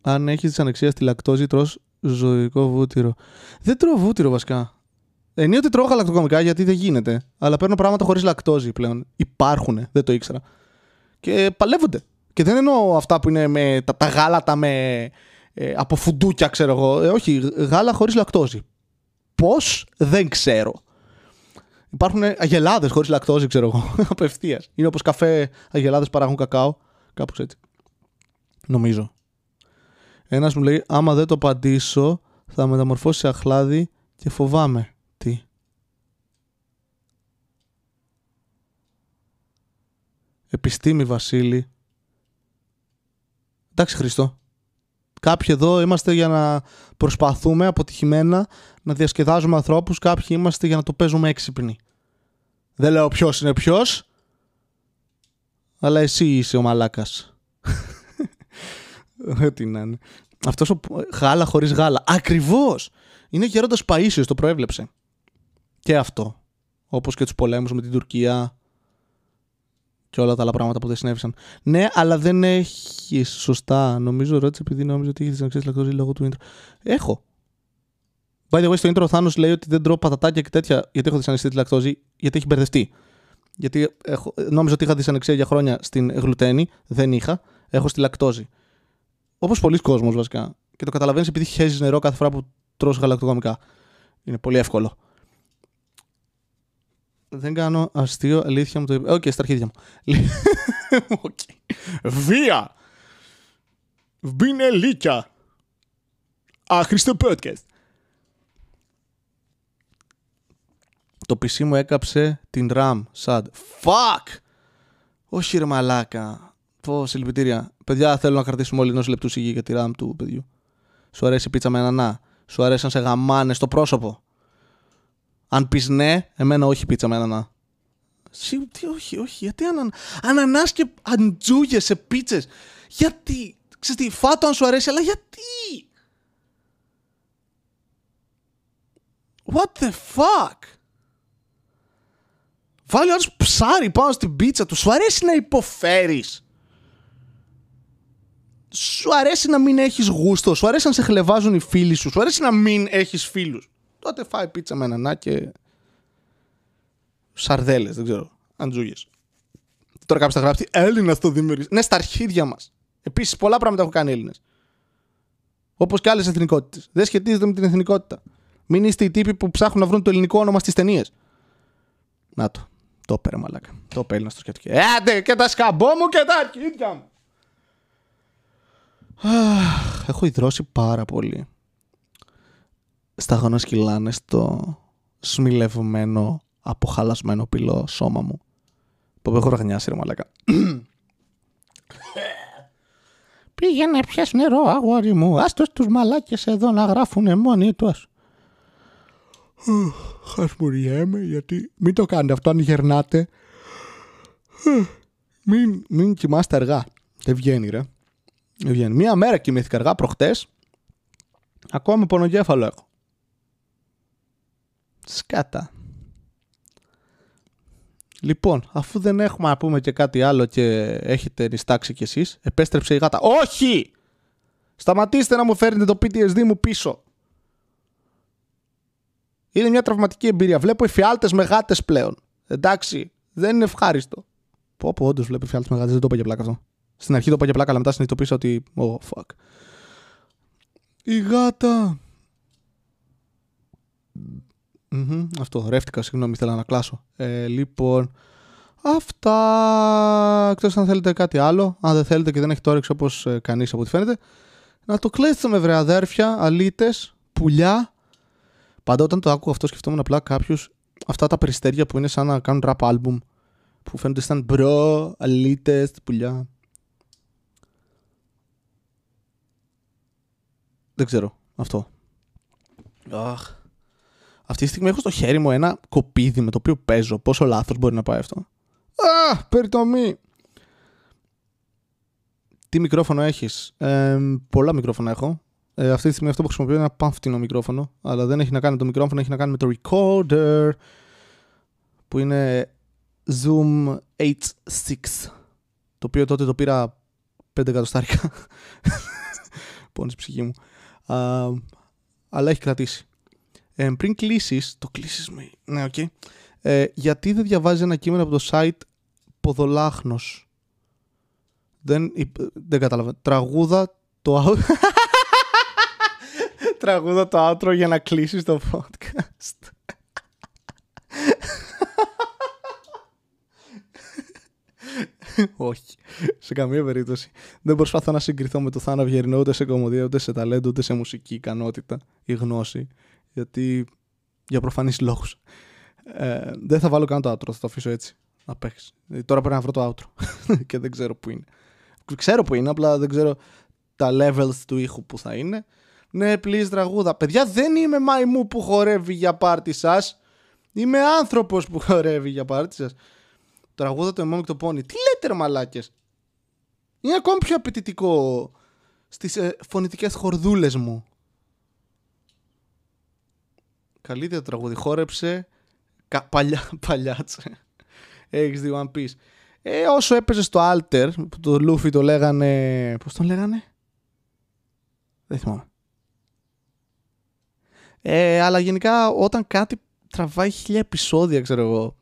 Αν έχεις δυσανεξία στη λακτόζη, τρως ζωικό βούτυρο. Δεν τρώω βούτυρο βασικά. Ενίοτε τρώω γαλακτοκομικά γιατί δεν γίνεται. Αλλά παίρνω πράγματα χωρίς λακτόζη πλέον. Υπάρχουν, δεν το ήξερα. Και παλεύονται. Και δεν εννοώ αυτά που είναι με τα, τα γάλατα με, ε, από φουντούκια, ξέρω εγώ. Ε, όχι, γάλα χωρίς λακτόζη. Πώς, δεν ξέρω. Υπάρχουν αγελάδες χωρίς λακτόζη, ξέρω εγώ, απευθείας. Είναι όπως καφέ αγελάδες παράγουν κακάο. Κάπως έτσι. Νομίζω. Ένας μου λέει, άμα δεν το απαντήσω, θα μεταμορφώσει σε αχλάδι και φοβάμαι. Τι; Επιστήμη Βασίλη. Εντάξει Χριστό. Κάποιοι εδώ είμαστε για να προσπαθούμε αποτυχημένα να διασκεδάζουμε ανθρώπους. Κάποιοι είμαστε για να το παίζουμε έξυπνοι. Δεν λέω ποιος είναι ποιος. Αλλά εσύ είσαι ο μαλάκας. Ό,τι να είναι. Αυτός ο γάλα χωρίς γάλα. Ακριβώς. Είναι γέροντας Παΐσιος, το προέβλεψε. Και αυτό. Όπως και τους πολέμους με την Τουρκία και όλα τα άλλα πράγματα που δεν συνέβησαν. Ναι, αλλά δεν έχεις σωστά. Νομίζω ρώτησε επειδή νόμιζα ότι είχε δυσανεξία λακτόζη λόγω του intro. Έχω. By the way, στο intro ο Θάνος λέει ότι δεν τρώω πατατάκια και τέτοια γιατί έχω δυσανεξία τη λακτόζη, γιατί έχει μπερδευτεί. Γιατί έχω, νόμιζα ότι είχα δυσανεξία για χρόνια στην γλουτένη, δεν είχα. Έχω στη λακτόζη. Όπως πολλοί κόσμοι βασικά. Και το καταλαβαίνεις επειδή χέζεις νερό κάθε φορά που τρως γαλακτοκομικά. Είναι πολύ εύκολο. Δεν κάνω αστείο, αλήθεια μου το είπε. Οκ, στα αρχίδια μου. okay. Βία! Μπίνε λίκια! Άχρηστο podcast. Το PC μου έκαψε την RAM. Sad. Fuck! Όχι ρε μαλάκα. Πω, συλληπιτήρια. Παιδιά, θέλω να κρατήσουμε όλοι ενός λεπτού σιγή για τη RAM του παιδιού. Σου αρέσει η πίτσα με ανανά; Σου αρέσαν σε γαμάνε στο πρόσωπο; Αν πεις ναι, εμένα όχι πίτσα με ανανά. Σι, τι, όχι, όχι. Γιατί αναν... ανανάς και αντζούγες σε πίτσες; Γιατί. Ξέρεις τι, φάτο αν σου αρέσει, αλλά γιατί; What the fuck; Βάλει άλλος ψάρι πάνω στην πίτσα του. Σου αρέσει να υποφέρεις. Σου αρέσει να μην έχεις γούστο. Σου αρέσει να σε χλεβάζουν οι φίλοι σου. Σου αρέσει να μην έχεις φίλους τότε φάει πίτσα με ανανά και σαρδέλες, δεν ξέρω, αντζούγες. Τώρα κάποιος θα γράψει Έλληνας το δημιουργείς. Ναι, στα αρχίδια μας. Επίσης, πολλά πράγματα έχουν κάνει Έλληνες. Όπως και άλλες εθνικότητες. Δεν σχετίζεται με την εθνικότητα. Μην είστε οι τύποι που ψάχνουν να βρουν το ελληνικό όνομα στις ταινίες. Να το. Το έπαιρε μαλάκα. Το έπαιρε στο σκέτο. Άντε και τα σκαμπό μου και τα αρχίδια μου. Έχω υδρώσει πάρα πολύ σταγόνα σκυλάνε στο σμιλευμένο, αποχαλασμένο πυλό σώμα μου. Που έχω ραγνιάσει ρε μαλάκα. Πήγαινε πιες νερό αγόρι μου. Άστος τους μαλάκες εδώ να γράφουνε μόνοι τους. Χασμουριέμαι γιατί μην το κάνετε αυτό αν γερνάτε. Μην, μην κοιμάστε αργά. Δεν βγαίνει ρε. Δεν βγαίνει. Μία μέρα κοιμήθηκα αργά προχτές. Ακόμα πονογέφαλο έχω. Σκάτα. Λοιπόν, αφού δεν έχουμε να πούμε και κάτι άλλο και έχετε νιστάξει κι εσείς, επέστρεψε η γάτα. Όχι! Σταματήστε να μου φέρνετε το PTSD μου πίσω. Είναι μια τραυματική εμπειρία. Βλέπω εφιάλτες με γάτες πλέον. Εντάξει, δεν είναι ευχάριστο. Πω πω, όντως βλέπω εφιάλτες με γάτες, δεν το είπα για πλάκα αυτό. Στην αρχή το είπα για πλάκα, αλλά μετά συνειδητοποίησα ότι... Oh, fuck. Η γάτα mm αυτό, ρεύτηκα, συγγνώμη, ήθελα να κλάσω. Ε, λοιπόν, αυτά. Εκτός αν θέλετε κάτι άλλο, αν δεν θέλετε και δεν έχει το όρεξη όπως ε, κανείς από ό,τι φαίνεται, να το κλείσετε βρε αδέρφια, αλήτες, πουλιά. Πάντα όταν το άκουγα αυτό σκεφτόμουν απλά κάποιους αυτά τα περιστέρια που είναι σαν να κάνουν rap album που φαίνονται σαν bro, αλήτες, πουλιά. Δεν ξέρω. Αυτό. Αχ. Αυτή τη στιγμή έχω στο χέρι μου ένα κοπίδι με το οποίο παίζω. Πόσο λάθος μπορεί να πάει αυτό. Α, περιτομή. Τι μικρόφωνο έχεις; Ε, πολλά μικρόφωνα έχω. Ε, αυτή τη στιγμή αυτό που χρησιμοποιώ είναι ένα πάμφτηνο μικρόφωνο. Αλλά δεν έχει να κάνει με το μικρόφωνο, έχει να κάνει με το recorder. Που είναι Zoom H6. Το οποίο τότε το πήρα 5 εκατοστάρικα. Πόνεσε η ψυχή μου. Αλλά έχει κρατήσει. Ε, πριν κλείσεις, το κλείσεις με. Ναι, οκ. Okay. Ε, γιατί δεν διαβάζεις ένα κείμενο από το site Ποδολάχνος; Δεν, είπ- δεν κατάλαβα. Τραγούδα το out... Τραγούδα το outro για να κλείσεις το podcast. Όχι. Σε καμία περίπτωση. Δεν προσπαθώ να συγκριθώ με το Θάνο Αυγερινό ούτε σε κομμωδία, ούτε σε ταλέντο, ούτε σε μουσική ικανότητα ή γνώση. Γιατί για προφανείς λόγους. Ε, δεν θα βάλω καν το outro, θα το αφήσω έτσι. Να παίξεις. Ε, Τώρα πρέπει να βρω το outro. και δεν ξέρω που είναι. Ξέρω που είναι, απλά δεν ξέρω τα levels του ήχου που θα είναι. Ναι, please τραγούδα. Παιδιά, δεν είμαι μαϊμού που χορεύει για πάρτι σας. Είμαι άνθρωπος που χορεύει για πάρτι σας. Τραγούδα το εμόνι το πόνι. Τι λέτε ρε μαλάκες; Είναι ακόμη πιο απαιτητικό στις ε, φωνητικές χορδούλες μου. Καλύτερο τραγούδι. Χόρεψε. Κα, παλιά, παλιάτσε. Έχεις δει One Piece. Ε, όσο έπαιζε στο Alter, που το Luffy το λέγανε... Πώς τον λέγανε; Δεν θυμάμαι. Ε, αλλά γενικά όταν κάτι τραβάει χίλια επεισόδια, ξέρω εγώ.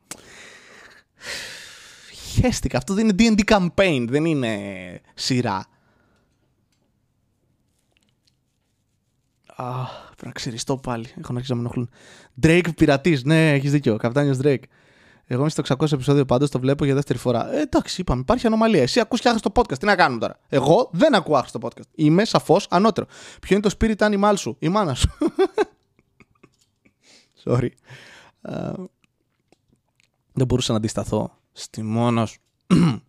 Χαίστηκα. Αυτό δεν είναι D&D campaign, δεν είναι σειρά. Α, πρέπει να ξυριστώ πάλι. Έχω να αρχίσει να με ενοχλούν. Drake πειρατής. Ναι, έχεις δίκιο. Καπτάνιο Drake. Εγώ είμαι στο 600 επεισόδιο πάντως, το βλέπω για δεύτερη φορά. Ε, εντάξει, είπαμε, υπάρχει ανομαλία. Εσύ ακούς και άχρηστο podcast. Τι να κάνουμε τώρα; Εγώ δεν ακούω άχρηστο podcast. Είμαι σαφώς ανώτερο. Ποιο είναι το spirit animal σου, η μάνα σου. Sorry. Ε, δεν μπορούσα να αντισταθώ στη μόνα σου.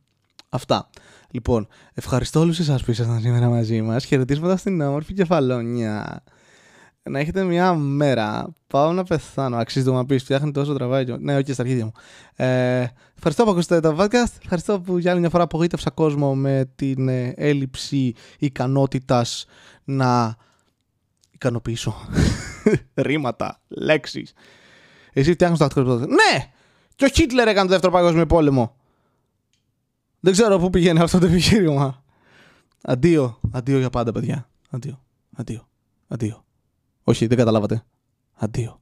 Αυτά. Λοιπόν, ευχαριστώ όλους εσάς που ήσασταν σήμερα μαζί μας. Χαιρετίσματα στην όμορφη κεφαλόνια. Να έχετε μια μέρα. Πάω να πεθάνω. Αξίζει το να πεις. Φτιάχνει τόσο τραβάκι. Ναι, όχι, στα αρχίδια μου. Ε, ευχαριστώ που ακούσατε το podcast. Ευχαριστώ που για άλλη μια φορά απογοήτευσα κόσμο με την ε, έλλειψη ικανότητας να ικανοποιήσω ρήματα, λέξεις. Εσύ φτιάχνεις το ακτικό Ναι! Και ο Χίτλερ έκανε το δεύτερο παγκόσμιο πόλεμο. Δεν ξέρω πού πηγαίνει αυτό το επιχείρημα. Αντίο. Αντίο για πάντα, παιδιά. Αντίο. Αντίο. Αντίο. Όχι, δεν καταλάβατε. Αντίο.